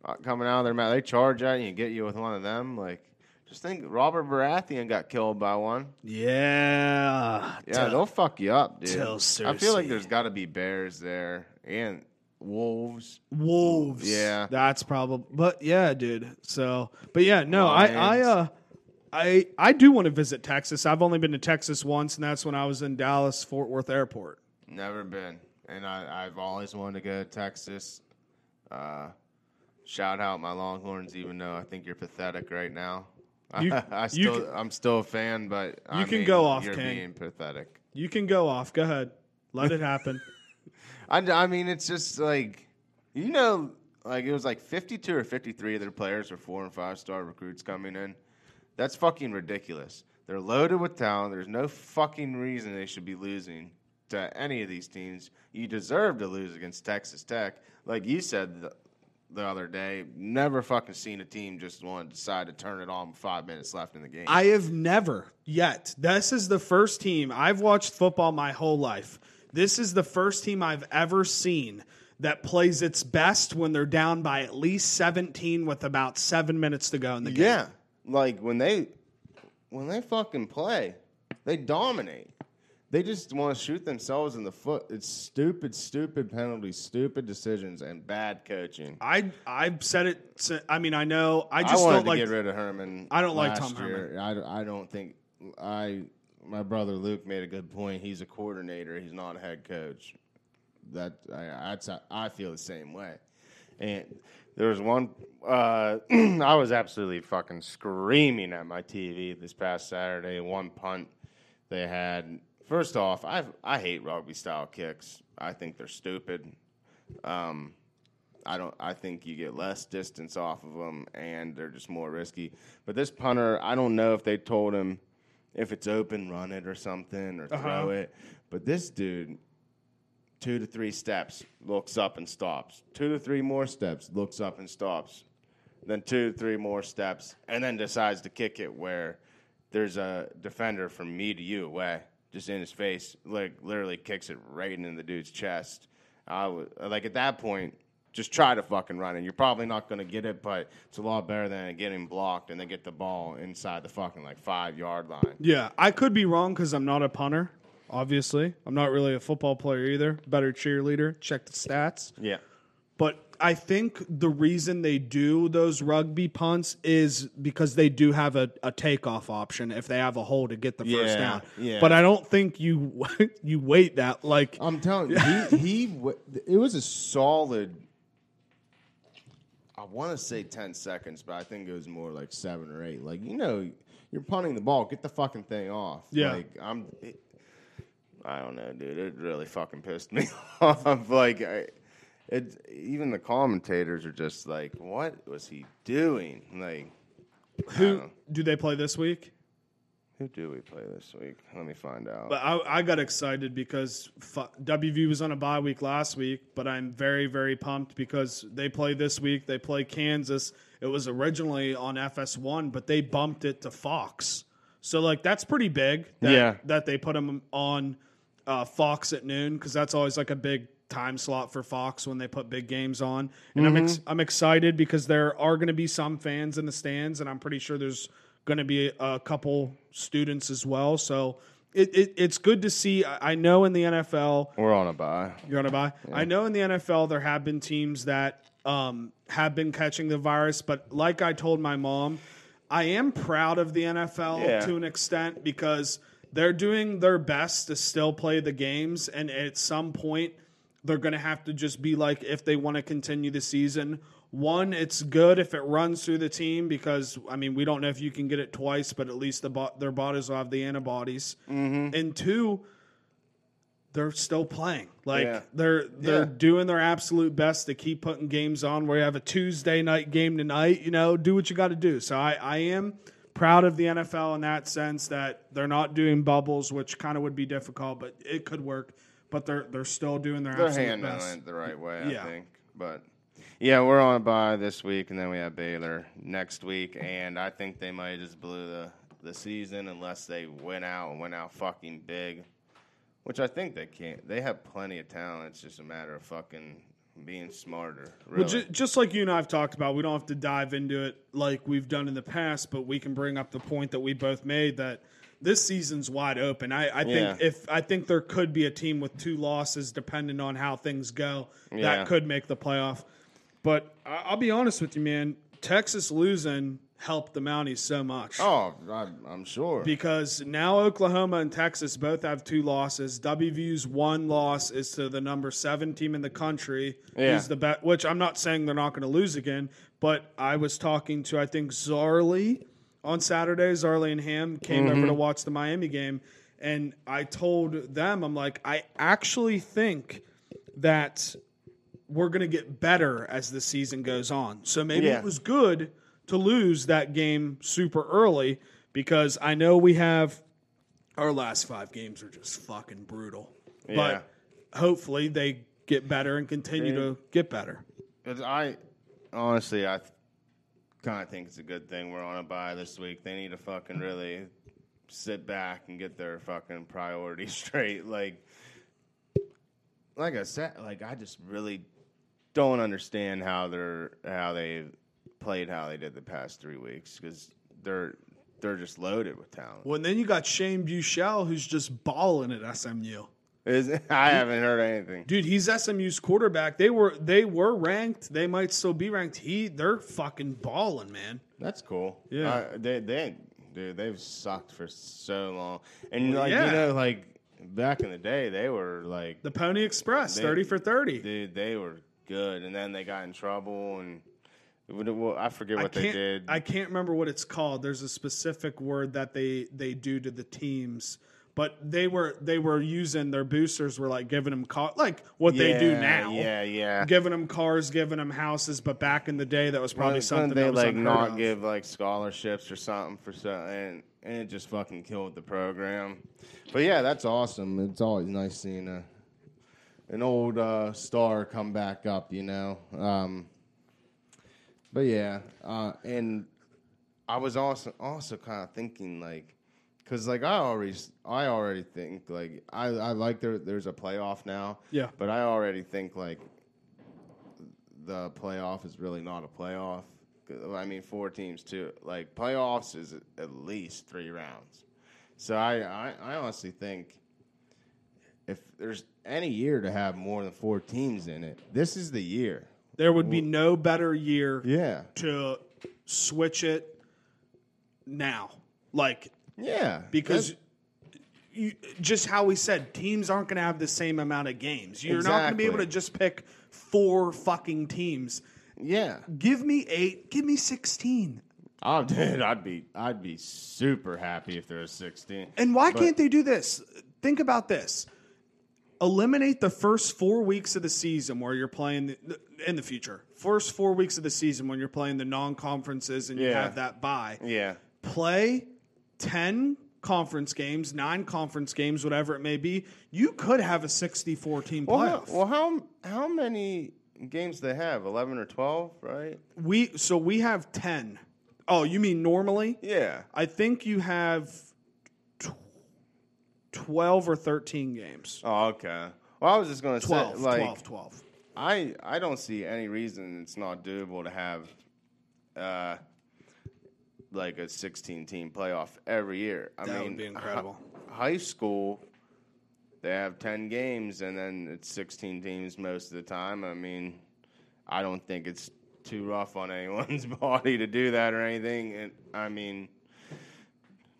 uh, coming out of their mouth, they charge at you and get you with one of them. Like, just think, Robert Baratheon got killed by one. Yeah. Yeah, they'll fuck you up, dude. tell I feel like there's got to be bears there and wolves. wolves. Yeah. that's probably. But yeah, dude. So, but yeah, no, I, I, uh, I, I do want to visit Texas. I've only been to Texas once, and that's when I was in Dallas Fort Worth Airport. Never been, and I, I've always wanted to go to Texas. Uh, shout out my Longhorns, even though I think you're pathetic right now. You- I you still, can- I'm still a fan, but I can mean, go off, You're King. being pathetic. You can go off. Go ahead. Let it happen. I, I mean, it's just like, you know, like it was like 52 or 53 of their players are four and five star recruits coming in. That's fucking ridiculous. They're loaded with talent. There's no fucking reason they should be losing to any of these teams. You deserve to lose against Texas Tech. Like you said the, the other day, never fucking seen a team just want to decide to turn it on five minutes left in the game. I have never yet. This is the first team I've watched football my whole life. This is the first team I've ever seen that plays its best when they're down by at least 17 with about seven minutes to go in the game. Yeah, like when they when they fucking play, they dominate. They just want to shoot themselves in the foot. It's stupid, stupid penalties, stupid decisions, and bad coaching. I I've said it. si- I mean, I know. I I, just wanted don't to like. get rid of Herman. I don't like last Tom year. I, I don't think I. My brother Luke made a good point. He's a coordinator. He's not a head coach. That I, that's I feel the same way. And there was one. Uh, I was absolutely fucking screaming at my TV this past Saturday. One punt they had. First off, I I hate rugby style kicks. I think they're stupid. Um, I don't. I think you get less distance off of them, and they're just more risky. But this punter, I don't know if they told him if it's open, run it or something, or throw it. But this dude, two to three steps, looks up and stops. Two to three more steps, looks up and stops. Then two to three more steps, and then decides to kick it where there's a defender from me to you away, just in his face. Like literally kicks it right into the dude's chest. I was like at that point, just try to fucking run it. You're probably not going to get it, but it's a lot better than getting blocked and then get the ball inside the fucking like five yard line. Yeah, I could be wrong because I'm not a punter. Obviously, I'm not really a football player either. Better cheerleader. Check the stats. Yeah. But I think the reason they do those rugby punts is because they do have a, a takeoff option if they have a hole to get the first Yeah, down. yeah. But I don't think you you wait that like I'm telling you, he, he w- it was a solid. I want to say ten seconds, but I think it was more like seven or eight. Like you know, you're punting the ball, get the fucking thing off. Yeah. like I'm. It, I don't know, dude. It really fucking pissed me off. Like, I, it. Even the commentators are just like, "What was he doing?" Like, who do they play this week? who do we play this week? Let me find out. But I, I got excited because fu- WV was on a bye week last week, but I'm very, very pumped because they play this week. They play Kansas. It was originally on FS1, but they bumped it to Fox. So, like, that's pretty big that, Yeah. that they put them on uh, Fox at noon because that's always like a big time slot for Fox when they put big games on. And I'm, ex- I'm excited because there are going to be some fans in the stands, and I'm pretty sure there's going to be a couple students as well. So it, it it's good to see. I know in the NFL, We're on a bye. you're on a bye. I know in the NFL there have been teams that um, have been catching the virus, but like I told my mom, I am proud of the NFL Yeah. to an extent because they're doing their best to still play the games, and at some point they're gonna have to just be like if they want to continue the season. One, it's good if it runs through the team because I mean we don't know if you can get it twice, but at least the bo- their bodies will have the antibodies. Mm-hmm. And two, they're still playing. Like Yeah. they're they're Yeah. doing their absolute best to keep putting games on. Where you have a Tuesday night game tonight, you know, do what you got to do. So I I am proud of the NFL in that sense that they're not doing bubbles, which kind of would be difficult, but it could work. But they're they're still doing their They're absolute handling best. it the right way, I Yeah. think. But yeah, we're on a bye this week, and then we have Baylor next week, and I think they might just blew the the season unless they went out and went out fucking big, which I think they can't. They have plenty of talent. It's just a matter of fucking being smarter. Really. Well, ju- just like you and I have talked about, we don't have to dive into it like we've done in the past, but we can bring up the point that we both made that this season's wide open. I, I think Yeah. if I think there could be a team with two losses, depending on how things go, Yeah. that could make the playoff. But I- I'll be honest with you, man. Texas losing helped the Mounties so much. oh, I, I'm sure. Because now Oklahoma and Texas both have two losses. WVU's one loss is to the number seven team in the country. Yeah. Who's the bet? Which I'm not saying they're not going to lose again, but I was talking to I think Zarly on Saturday. Zarly and Ham came over to mm-hmm. watch the Miami game, and I told them I'm like I actually think that we're going to get better as the season goes on. So maybe Yeah. it was good to lose that game super early because I know we have our last five games are just fucking brutal. Yeah. But hopefully they get better and continue to get better. I honestly, I kind of think it's a good thing we're on a bye this week. They need to fucking really sit back and get their fucking priorities straight. Like, like I said, like I just really don't understand how they're how they played how they did the past three weeks because they're they're just loaded with talent. Well, and then you got Shane Buechele who's just balling at SMU. Is I haven't heard anything. Dude, he's SMU's quarterback. They were they were ranked. They might still be ranked. He they're fucking balling, man. That's cool. Yeah. Uh, they they dude, they've sucked for so long. And like yeah. you know, like back in the day, they were like The Pony Express, They- thirty for thirty. dude, they were good. And then they got in trouble and what- I forget I what they did. I can't remember what it's called. There's a specific word that they they do to the teams, but they were they were using their boosters were like giving them car like what they do now. Yeah, yeah. Giving them cars, giving them houses, but back in the day that was probably Why something they that was like not of. give like scholarships or something for something and, and it just fucking killed the program. But yeah, that's awesome. It's always nice seeing a an old uh, star come back up, you know. Um, but yeah, uh, and I was also also kind of thinking like, because like I already I already think like I I like there there's a playoff now. Yeah. But I already think like the playoff is really not a playoff. I mean, four teams too. Like playoffs is at least three rounds. So I, I, I honestly think if there's any year to have more than four teams in it, this is the year. There would be no better year Yeah. to switch it now. Like Yeah. because you, just how we said, teams aren't going to have the same amount of games. You're not going to be able to just pick four fucking teams. yeah. Give me eight. Give me sixteen. Oh, dude, I'd be I'd be super happy if there was sixteen. And why But- can't they do this? Think about this. Eliminate the first four weeks of the season where you're playing the, in the future. First four weeks of the season when you're playing the non-conferences and you Yeah. have that bye. Yeah. Play ten conference games, nine conference games, whatever it may be. You could have a 64 team Well, playoff. how, well, how how many games do they have? Eleven or twelve, right? we so we have 10. Oh, you mean normally? Yeah. I think you have tw- 12 or 13 games. Oh, okay. Well, I was just gonna 12, say, like, 12, 12. I I don't see any reason it's not doable to have, uh, like a sixteen team playoff every year. I That mean, would be incredible. hi- high school, they have ten games and then it's sixteen teams most of the time. I mean, I don't think it's too rough on anyone's body to do that or anything. And I mean,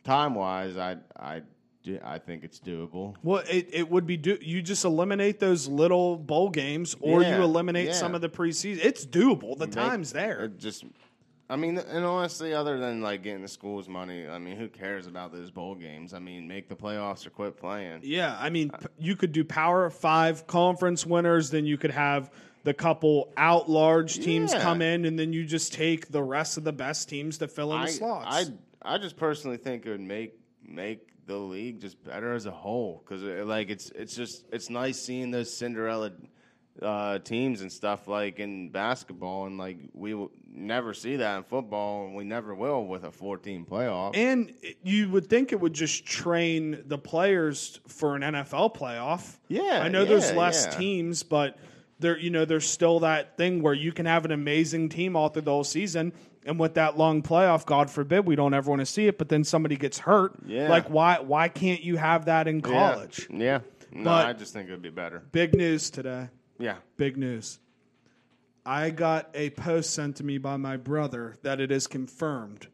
time wise, I I do- I think it's doable. Well, it, it would be do you just eliminate those little bowl games or Yeah, you eliminate yeah. some of the preseason. It's doable. The Make- time's there. Just, I mean, and honestly, other than like getting the school's money, I mean, who cares about those bowl games? I mean, make the playoffs or quit playing. Yeah, I mean, p- you could do Power Five conference winners, then you could have the couple out large teams Yeah. come in, and then you just take the rest of the best teams to fill in I, the slots. I, I just personally think it would make make the league just better as a whole because like it's it's just it's nice seeing those Cinderella uh, teams and stuff like in basketball, and like we will never see that in football, and we never will with a 14 playoff. And you would think it would just train the players for an NFL playoff. Yeah, I know there's less yeah. teams, but there, you know, there's still that thing where you can have an amazing team all through the whole season, and with that long playoff, God forbid, we don't ever want to see it. But then somebody gets hurt. Yeah. Like why? Why can't you have that in college? Yeah, yeah. No, But- I just think it would be better. Big news today. Yeah. Big news. I got a post sent to me by my brother that it is confirmed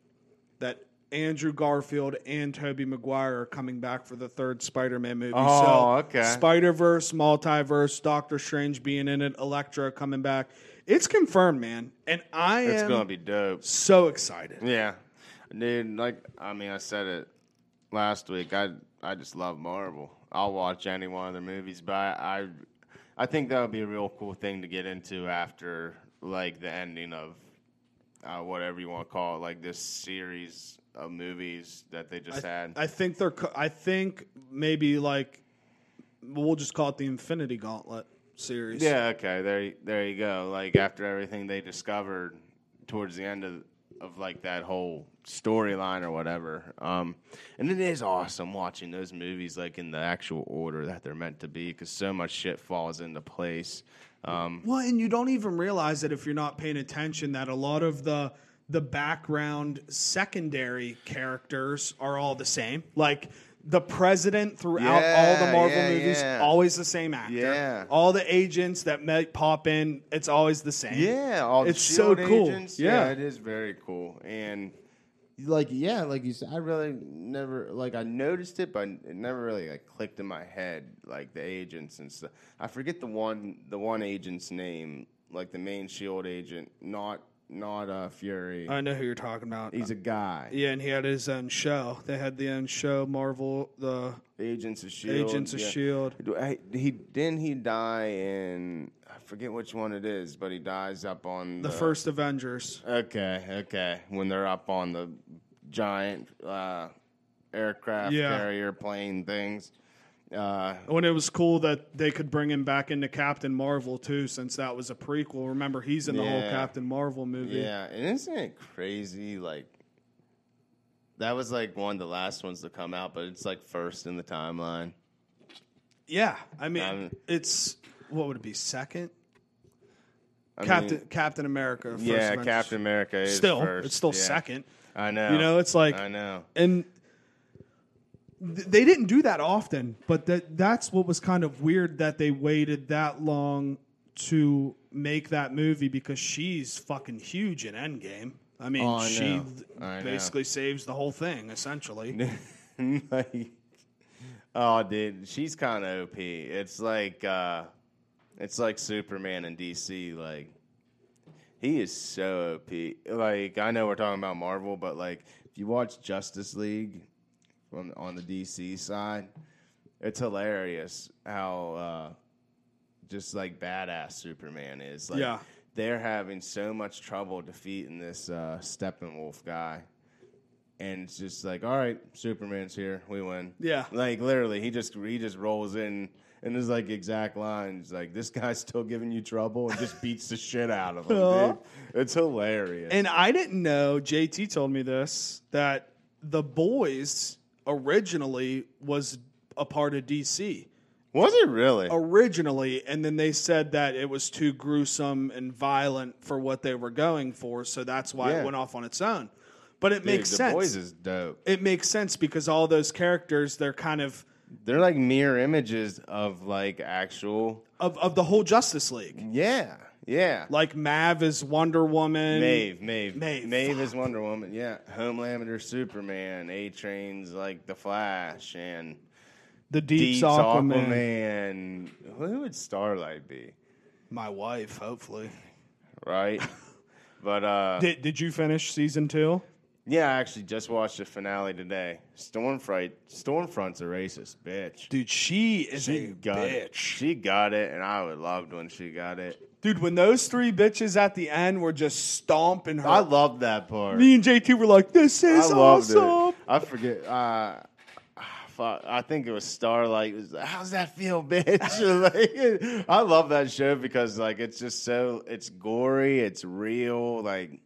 that Andrew Garfield and Tobey Maguire are coming back for the third Spider-Man movie. Oh, okay. Spider-Verse, multiverse, Doctor Strange being in it, Electro coming back. It's confirmed, man. And I It's am gonna be dope. so excited. Yeah, dude. Like, I mean, I said it last week. I I just love Marvel. I'll watch any one of their movies, but I I think that would be a real cool thing to get into after like the ending of uh, whatever you want to call it, like this series of movies that they just had. I think they're I think maybe like we'll just call it the Infinity Gauntlet series. yeah, okay. There, there you go. Like after everything they discovered towards the end of of like that whole storyline or whatever. Um, and it is awesome watching those movies like in the actual order that they're meant to be because so much shit falls into place. Um, Well, and you don't even realize that if you're not paying attention that a lot of the the background secondary characters are all the same. Like the president throughout all the Marvel yeah, movies, yeah. always the same actor. Yeah. All the agents that might pop in, it's always the same. yeah, all the It's so cool. agents. Yeah. it is very cool. And like, yeah, like you said, I really never like I noticed it, but it never really like clicked in my head. Like the agents and stuff. I forget the one the one agent's name, like the main Shield agent, not not uh, Fury. I know who you're talking about. He's a guy. yeah, and he had his own show. They had the own show, Marvel, the Agents of Shield. Agents of yeah. Shield. I- He didn't he die in I forget which one it is, but he dies up on The first Avengers. Okay, okay. When they're up on the giant uh, aircraft Yeah. carrier plane things. Uh, When it was cool that they could bring him back into Captain Marvel too, since that was a prequel. Remember, he's in the whole Captain Marvel movie. yeah, and isn't it crazy? Like that was like one of the last ones to come out, but it's like first in the timeline. Yeah, I mean, Um, it's what would it be? Second, I Captain mean, Captain America. First yeah, Avengers. Captain America is Still, first. it's still yeah. second. I know. You know, it's like- I know. and th- they didn't do that often but that that's what was kind of weird that they waited that long to make that movie because she's fucking huge in Endgame. I mean, Oh, I she know. I basically saves the whole thing essentially. like, oh, dude, she's kind of OP. It's like, uh, it's like Superman in DC. Like, he is so OP. Like, I know we're talking about Marvel, but like, if you watch Justice League on on the DC side, it's hilarious how uh, just like badass Superman is. Like, Yeah. they're having so much trouble defeating this uh, Steppenwolf guy. And it's just like, all right, Superman's here, we win. Yeah. like literally, he just he just rolls in and is like exact lines, like this guy's still giving you trouble, and just beats the shit out of him. Dude. It's hilarious. And I didn't know, JT told me this, that the boys originally was a part of DC. Was it really? Originally, and then they said that it was too gruesome and violent for what they were going for, so that's why Yeah. it went off on its own. But it Dude, makes sense. the. Boys is dope. it makes sense because all those characters, they're kind of They're like mirror images of like actual. of, of the whole Justice League. Yeah, yeah. Like Mav is Wonder Woman. Maeve, Maeve, Maeve, Maeve is Wonder Woman. Yeah, Homelander, Superman, A Train's like the Flash, and The Deep Deep's Aquaman. Aquaman. Who would Starlight be? My wife, hopefully. Right? but uh, Did, did you finish season two? yeah, I actually just watched the finale today. Stormfront, Stormfront's a racist bitch. Dude, she is She a got bitch. it. She got it, and I would loved when she got it. Dude, when those three bitches at the end were just stomping her, I love that part. me and JT were like, "This I is loved awesome." it. I forget. Uh, fuck, I think it was Starlight. It was, How's that feel, bitch? like, I love that show because like it's just so it's gory, it's real. Like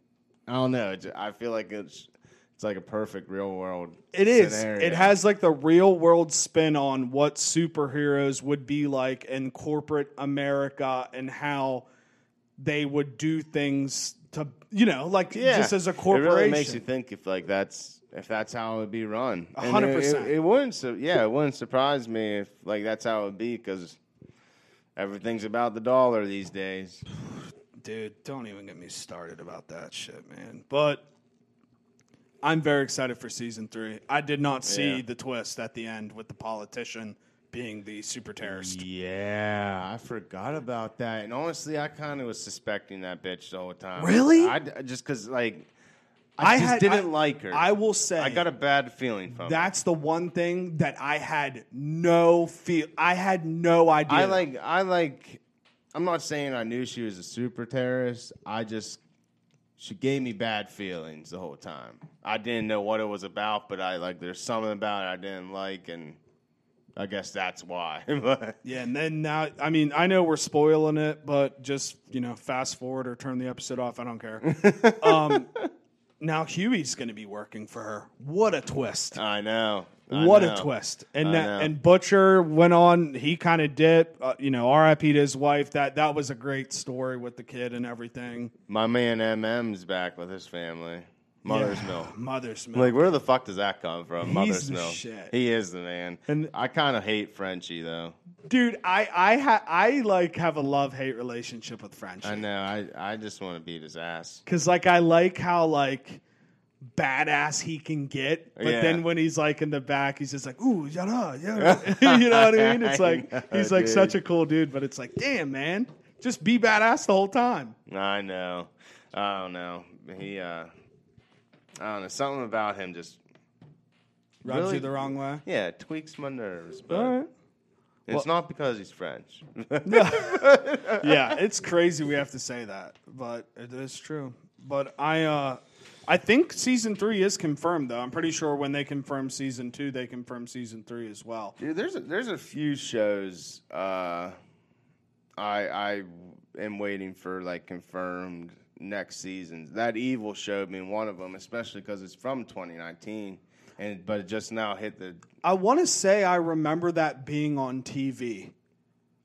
I don't know. It's, I feel like it's it's like a perfect real world. It is. scenario. It has like the real world spin on what superheroes would be like in corporate America and how they would do things to, you know, like just as a corporation. It really makes you think if like that's if that's how it would be run. A hundred percent. It, it wouldn't. Su- yeah, it wouldn't surprise me if like that's how it would be because everything's about the dollar these days. Dude, don't even get me started about that shit, man. But I'm very excited for season three. I did not see Yeah. the twist at the end with the politician being the super terrorist. Yeah, I forgot about that. And honestly, I kind of was suspecting that bitch all the whole time. Really? I just because like I, I just had- didn't I- like her. I will say I got a bad feeling from. her. That's the one thing that I had no feel. I had no idea. I like. I like. I'm not saying I knew she was a super terrorist. I just she gave me bad feelings the whole time. I didn't know what it was about, but I like. There's something about it I didn't like, and I guess that's why. But- Yeah, and then now, I mean, I know we're spoiling it, but just you know, fast forward or turn the episode off. I don't care. um, now Huey's going to be working for her. What a twist! I know. What a twist! And that, and Butcher went on. He kind of did. Uh, you know, R.I.P. to his wife. That that was a great story with the kid and everything. My man MM's back with his family. Mother's Yeah, milk. Mother's milk. Like, where the fuck does that come from? He's Mother's the milk. shit. He is the man. And- I kind of hate Frenchie though. Dude, I I ha- I like have a love hate relationship with Frenchie. I know. I I just want to beat his ass. Cause like I like how like badass he can get, but Yeah. then when he's like in the back, he's just like, ooh, yada, yada. you know what I mean? It's like know, he's like dude. such a cool dude, but it's like, damn man, just be badass the whole time. I know. I don't know. He. uh I don't know. Something about him just. Rubs Really? you the wrong way. Yeah, tweaks my nerves. But right. it's not because he's French. yeah, it's crazy we have to say that, but it is true. But I uh I think season three is confirmed though. I'm pretty sure when they confirm season two, they confirm season three as well. Dude, there's a, there's a few shows uh, I I am waiting for like confirmed next seasons. That Evil show being one of them, especially because it's from 2019, and but it just now hit the. I want to say I remember that being on TV.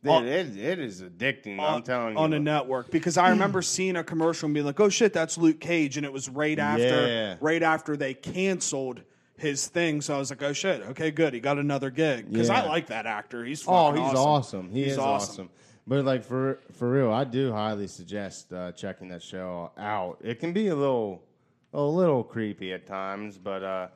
Dude, On- it, it is addicting. I'm telling you. on a network because I remember seeing a commercial and being like, "Oh shit, that's Luke Cage," and it was right after Yeah. right after they canceled his thing. So I was like, "Oh shit, okay, good, he got another gig." Because I like that actor. He's Oh, he's awesome. He He's is awesome. awesome. But like for for real, I do highly suggest uh, checking that show out. It can be a little a little creepy at times, but uh,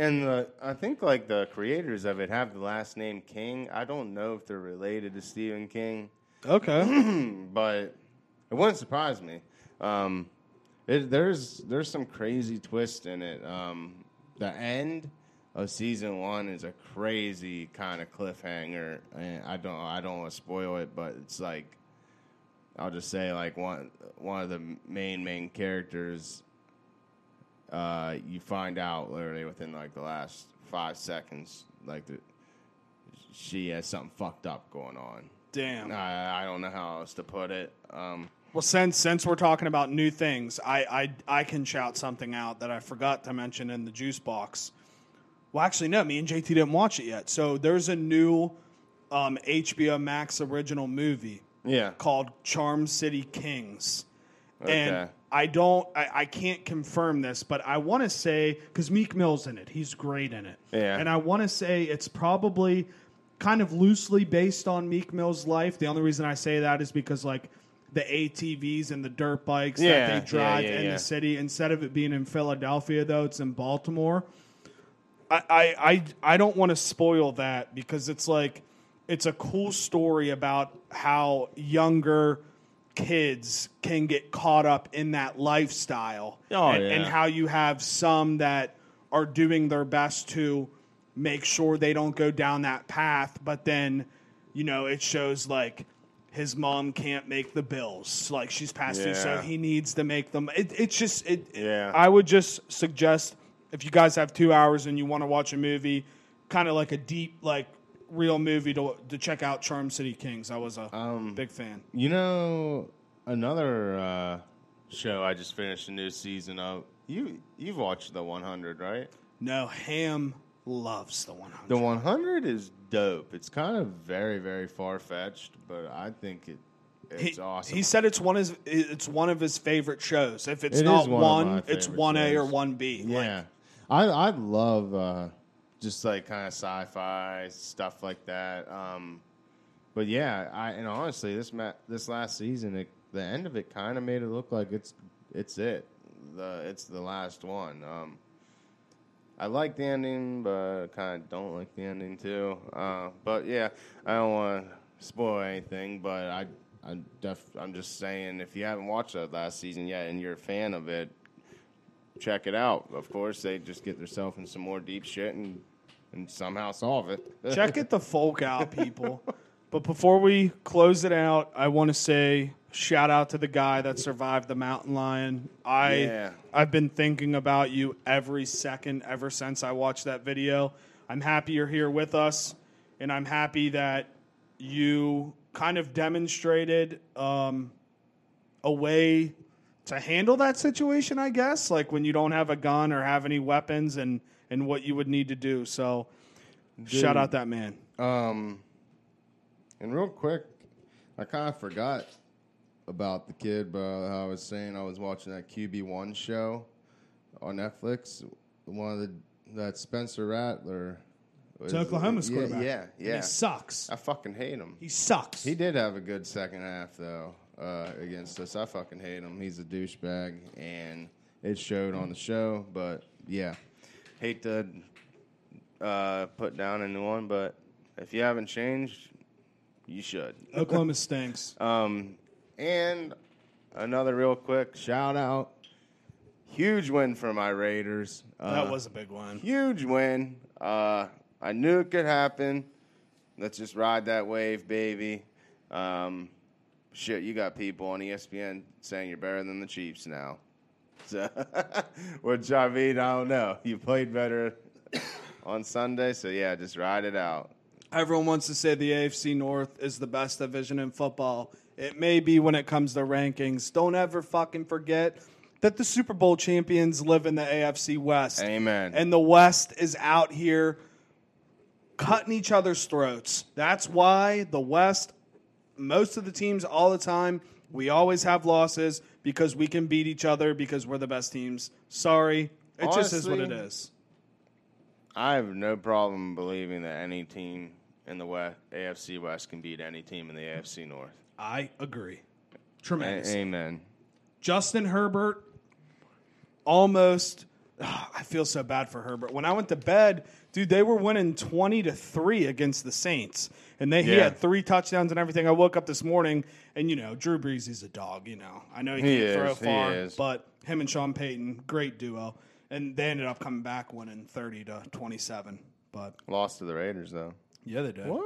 and the I think like the creators of it have the last name King. I don't know if they're related to Stephen King, Okay, but it wouldn't surprise me. Um, it, there's there's some crazy twist in it. Um, the end of season one is a crazy kind of cliffhanger, and I don't I don't want to spoil it, but it's like I'll just say like one one of the main main characters. Uh, you find out literally within like the last five seconds, like the, she has something fucked up going on. damn. I, I don't know how else to put it. Um, Well, since since we're talking about new things, I, I I can shout something out that I forgot to mention in the juice box. Well, actually, no, me and JT didn't watch it yet. So there's a new um, HBO Max original movie yeah. called Charm City Kings. Okay. And I don't, I, I can't confirm this, but I want to say, because Meek Mill's in it, he's great in it. Yeah. And I want to say it's probably kind of loosely based on Meek Mill's life. The only reason I say that is because, like, the ATVs and the dirt bikes Yeah, that yeah, they drive yeah, in yeah. the city, instead of it being in Philadelphia, though, it's in Baltimore. I, I, I, I don't want to spoil that because it's like it's a cool story about how younger kids can get caught up in that lifestyle Oh, and, yeah. and how you have some that are doing their best to make sure they don't go down that path but then you know it shows like his mom can't make the bills like she's passed due so he needs to make them it, it's just it Yeah. i would just suggest if you guys have two hours and you want to watch a movie kind of like a deep, like real movie to to check out. Charm City Kings. I was a Um, big fan. You know, another uh, show I just finished a new season of. You you've watched the 100, right? No, Ham loves the 100. The 100 is dope. It's kind of very very far fetched, but I think it it's he, awesome. he said it's one of his, it's one of his favorite shows. If it's It not one one, it's one A or one B. yeah, I I love uh, just like kind of sci-fi stuff like that. Um, but yeah, I and honestly, this ma- this last season, it, the end of it kind of made it look like it's it's it. The it's the last one. Um, I like the ending, but kind of don't like the ending too. Uh, but yeah, I don't want to spoil anything, but I. I def, I'm just saying, if you haven't watched that last season yet and you're a fan of it, check it out. Of course, they just get themselves in some more deep shit and and somehow solve it. Check it the folk out, people. but before we close it out, I want to say shout out to the guy that survived the mountain lion. I Yeah. I've been thinking about you every second ever since I watched that video. I'm happy you're here with us, and I'm happy that you kind of demonstrated um, a way to handle that situation. I guess like when you don't have a gun or have any weapons, and and what you would need to do. So. Shout out that man. Um, and real quick, I kind of forgot about the kid, but I was saying I was watching that QB one show on Netflix. One of the that Spencer Rattler. To Oklahoma's yeah, quarterback. Yeah, yeah. He sucks. I fucking hate him. He sucks. He did have a good second half though uh, against us. I fucking hate him. He's a douchebag, and it showed on the show. But yeah, hate to uh, put down a new one, but if you haven't changed, you should. Oklahoma stinks. Um, and another real quick shout out. Huge win for my Raiders. Uh, that was a big one. huge win. Uh, I knew it could happen. Let's just ride that wave, baby. Um, shit, you got people on ESPN saying you're better than the Chiefs now. I mean, I don't know. You played better on Sunday, so yeah, just ride it out. Everyone wants to say the AFC North is the best division in football. It may be when it comes to rankings. Don't ever fucking forget that the Super Bowl champions live in the AFC West. Amen. And the West is out here cutting each other's throats. That's why the West, most of the teams all the time, we always have losses because we can beat each other because we're the best teams. Sorry. It just is what it Honestly, is. I have no problem believing that any team in the West, AFC West can beat any team in the AFC North. I agree. A- Tremendous. amen. Justin Herbert almost I feel so bad for Herbert. When I went to bed, dude, they were winning 20 to 3 against the Saints. And they he had three touchdowns and everything. I woke up this morning and you know, Drew Brees is a dog, you know. I know he, He can't throw is, he far, but him and Sean Payton, great duo. And they ended up coming back winning 30 to 27. But Lost to the Raiders though. yeah, they did. What?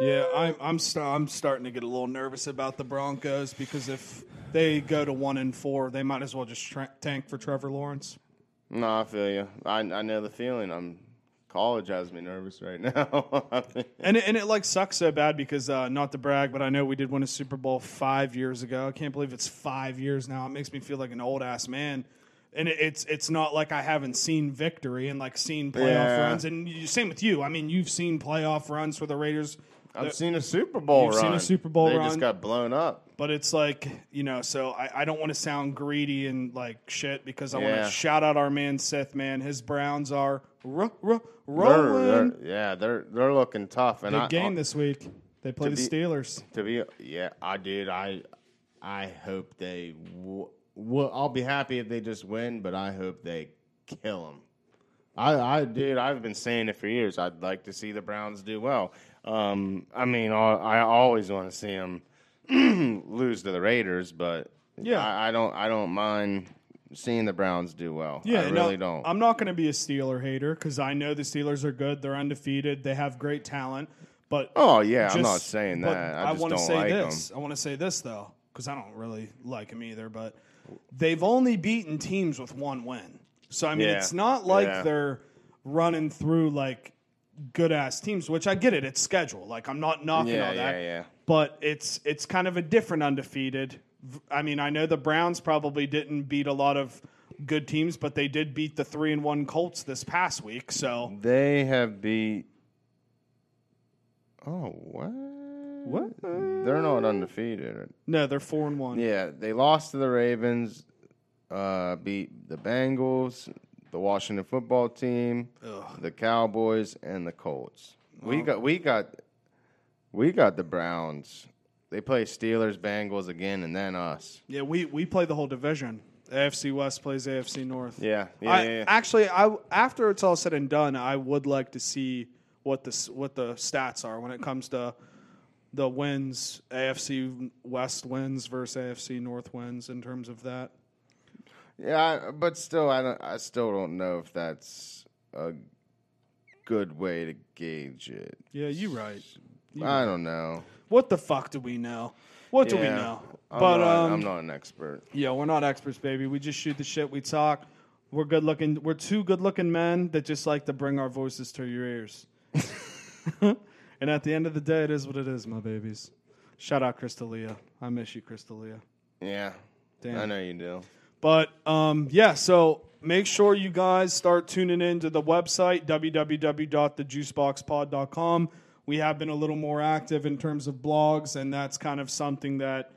Yeah, I'm I'm, st- I'm starting to get a little nervous about the Broncos because if they go to one and four, they might as well just tra- tank for Trevor Lawrence. No, I feel you. I I know the feeling. I'm college has me nervous right now. And it, and it like sucks so bad because uh, not to brag, but I know we did win a Super Bowl five years ago. I can't believe it's five years now. It makes me feel like an old ass man. And it, it's it's not like I haven't seen victory and like seen playoff Yeah. runs. And you, same with you. I mean, you've seen playoff runs for the Raiders. I've seen a Super Bowl You've run. seen a Super Bowl they run. just got blown up. But it's like, you know, so I, I don't want to sound greedy and like shit because I want Yeah. to shout out our man seth man. His Browns are ro- ro- They're, rolling. they're- yeah, they're they're looking tough. And Big I, game this week. They play the be- Steelers. to be yeah, I did. I I hope they. W- I'll be happy if they just win, but I hope they kill them. I, I did. I've been saying it for years. I'd like to see the Browns do well. Um, I mean, I, I always want to see them lose to the Raiders, but Yeah. I, I don't. I don't mind seeing the Browns do well. Yeah, I no, really don't. I'm not going to be a Steeler hater because I know the Steelers are good. They're undefeated. They have great talent. But oh yeah, I'm not saying that. I just wanna say like this. them. I want to say this though, because I don't really like them either. But they've only beaten teams with one win. So I mean, Yeah. it's not like Yeah. they're running through like good ass teams. Which I get it. It's schedule. Like I'm not knocking Yeah, all that. yeah, yeah. But it's it's kind of a different undefeated. I mean, I know the Browns probably didn't beat a lot of good teams, but they did beat the three and one Colts this past week. So They have beat. Oh what? What? They're not undefeated. no, they're four and one. Yeah, they lost to the Ravens. Uh, beat the Bengals, the Washington football team, Ugh. the Cowboys, and the Colts. We got we got we got the Browns. They play Steelers, Bengals again, and then us. Yeah, we we play the whole division. AFC West plays AFC North. Yeah, yeah, I, yeah, yeah. Actually, I after it's all said and done, I would like to see what the what the stats are when it comes to the wins, AFC West wins versus AFC North wins in terms of that. Yeah, I- but still, I don't. I still don't know if that's a good way to gauge it. Yeah, you right. You I don't know. What the fuck do we know? What do we know? I'm but not, um, I'm not an expert. Yeah, we're not experts, baby. We just shoot the shit. We talk. We're good looking. We're two good looking men that just like to bring our voices to your ears. and at the end of the day, it is what it is, my babies. Shout out Crystalia. I miss you, Crystalia. Yeah, Damn. I know you do. But um, yeah, so make sure you guys start tuning in to the website, www.thejuiceboxpod.com. We have been a little more active in terms of blogs, and that's kind of something that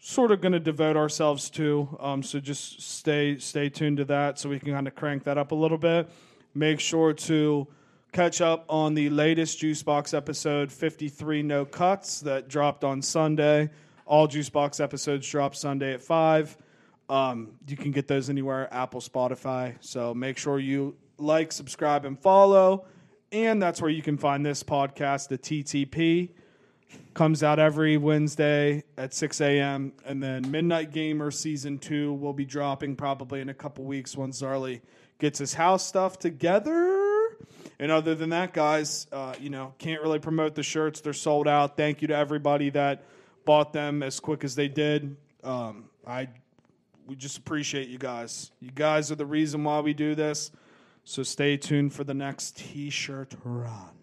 sort of going to devote ourselves to. Um, so just stay stay tuned to that, so we can kind of crank that up a little bit. Make sure to catch up on the latest Juicebox episode 53 No Cuts that dropped on Sunday. All Juicebox episodes drop Sunday at five. Um, you can get those anywhere, Apple, Spotify. So make sure you like, subscribe, and follow. And that's where you can find this podcast, the TTP comes out every Wednesday at 6 a.m. And then Midnight Gamer season two will be dropping probably in a couple weeks once Zarly gets his house stuff together. And other than that, guys, uh, you know, can't really promote the shirts. They're sold out. Thank you to everybody that bought them as quick as they did. Um, I we just appreciate you guys. You guys are the reason why we do this. So stay tuned for the next t-shirt run.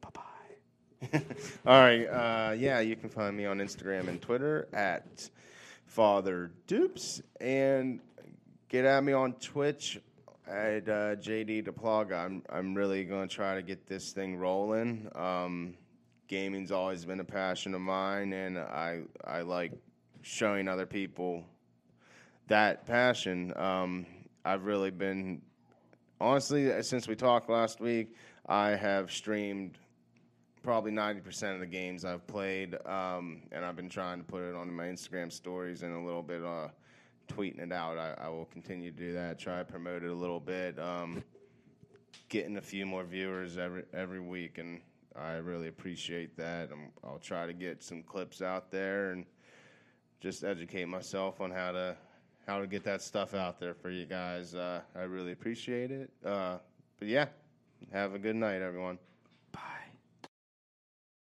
Bye bye. All right. Uh, yeah, you can find me on Instagram and Twitter at Father Dupes, and get at me on Twitch at uh, JD DePlog. I'm I'm really going to try to get this thing rolling. Um, gaming's always been a passion of mine, and I I like showing other people that passion. Um, I've really been honestly since we talked last week. I have streamed probably 90% of the games I've played, um, and I've been trying to put it on my Instagram stories and a little bit uh, tweeting it out. I, I will continue to do that, try to promote it a little bit, um, getting a few more viewers every every week, and I really appreciate that. i I'll try to get some clips out there and just educate myself on how to how to get that stuff out there for you guys. Uh, I really appreciate it. Uh, but yeah, have a good night, everyone.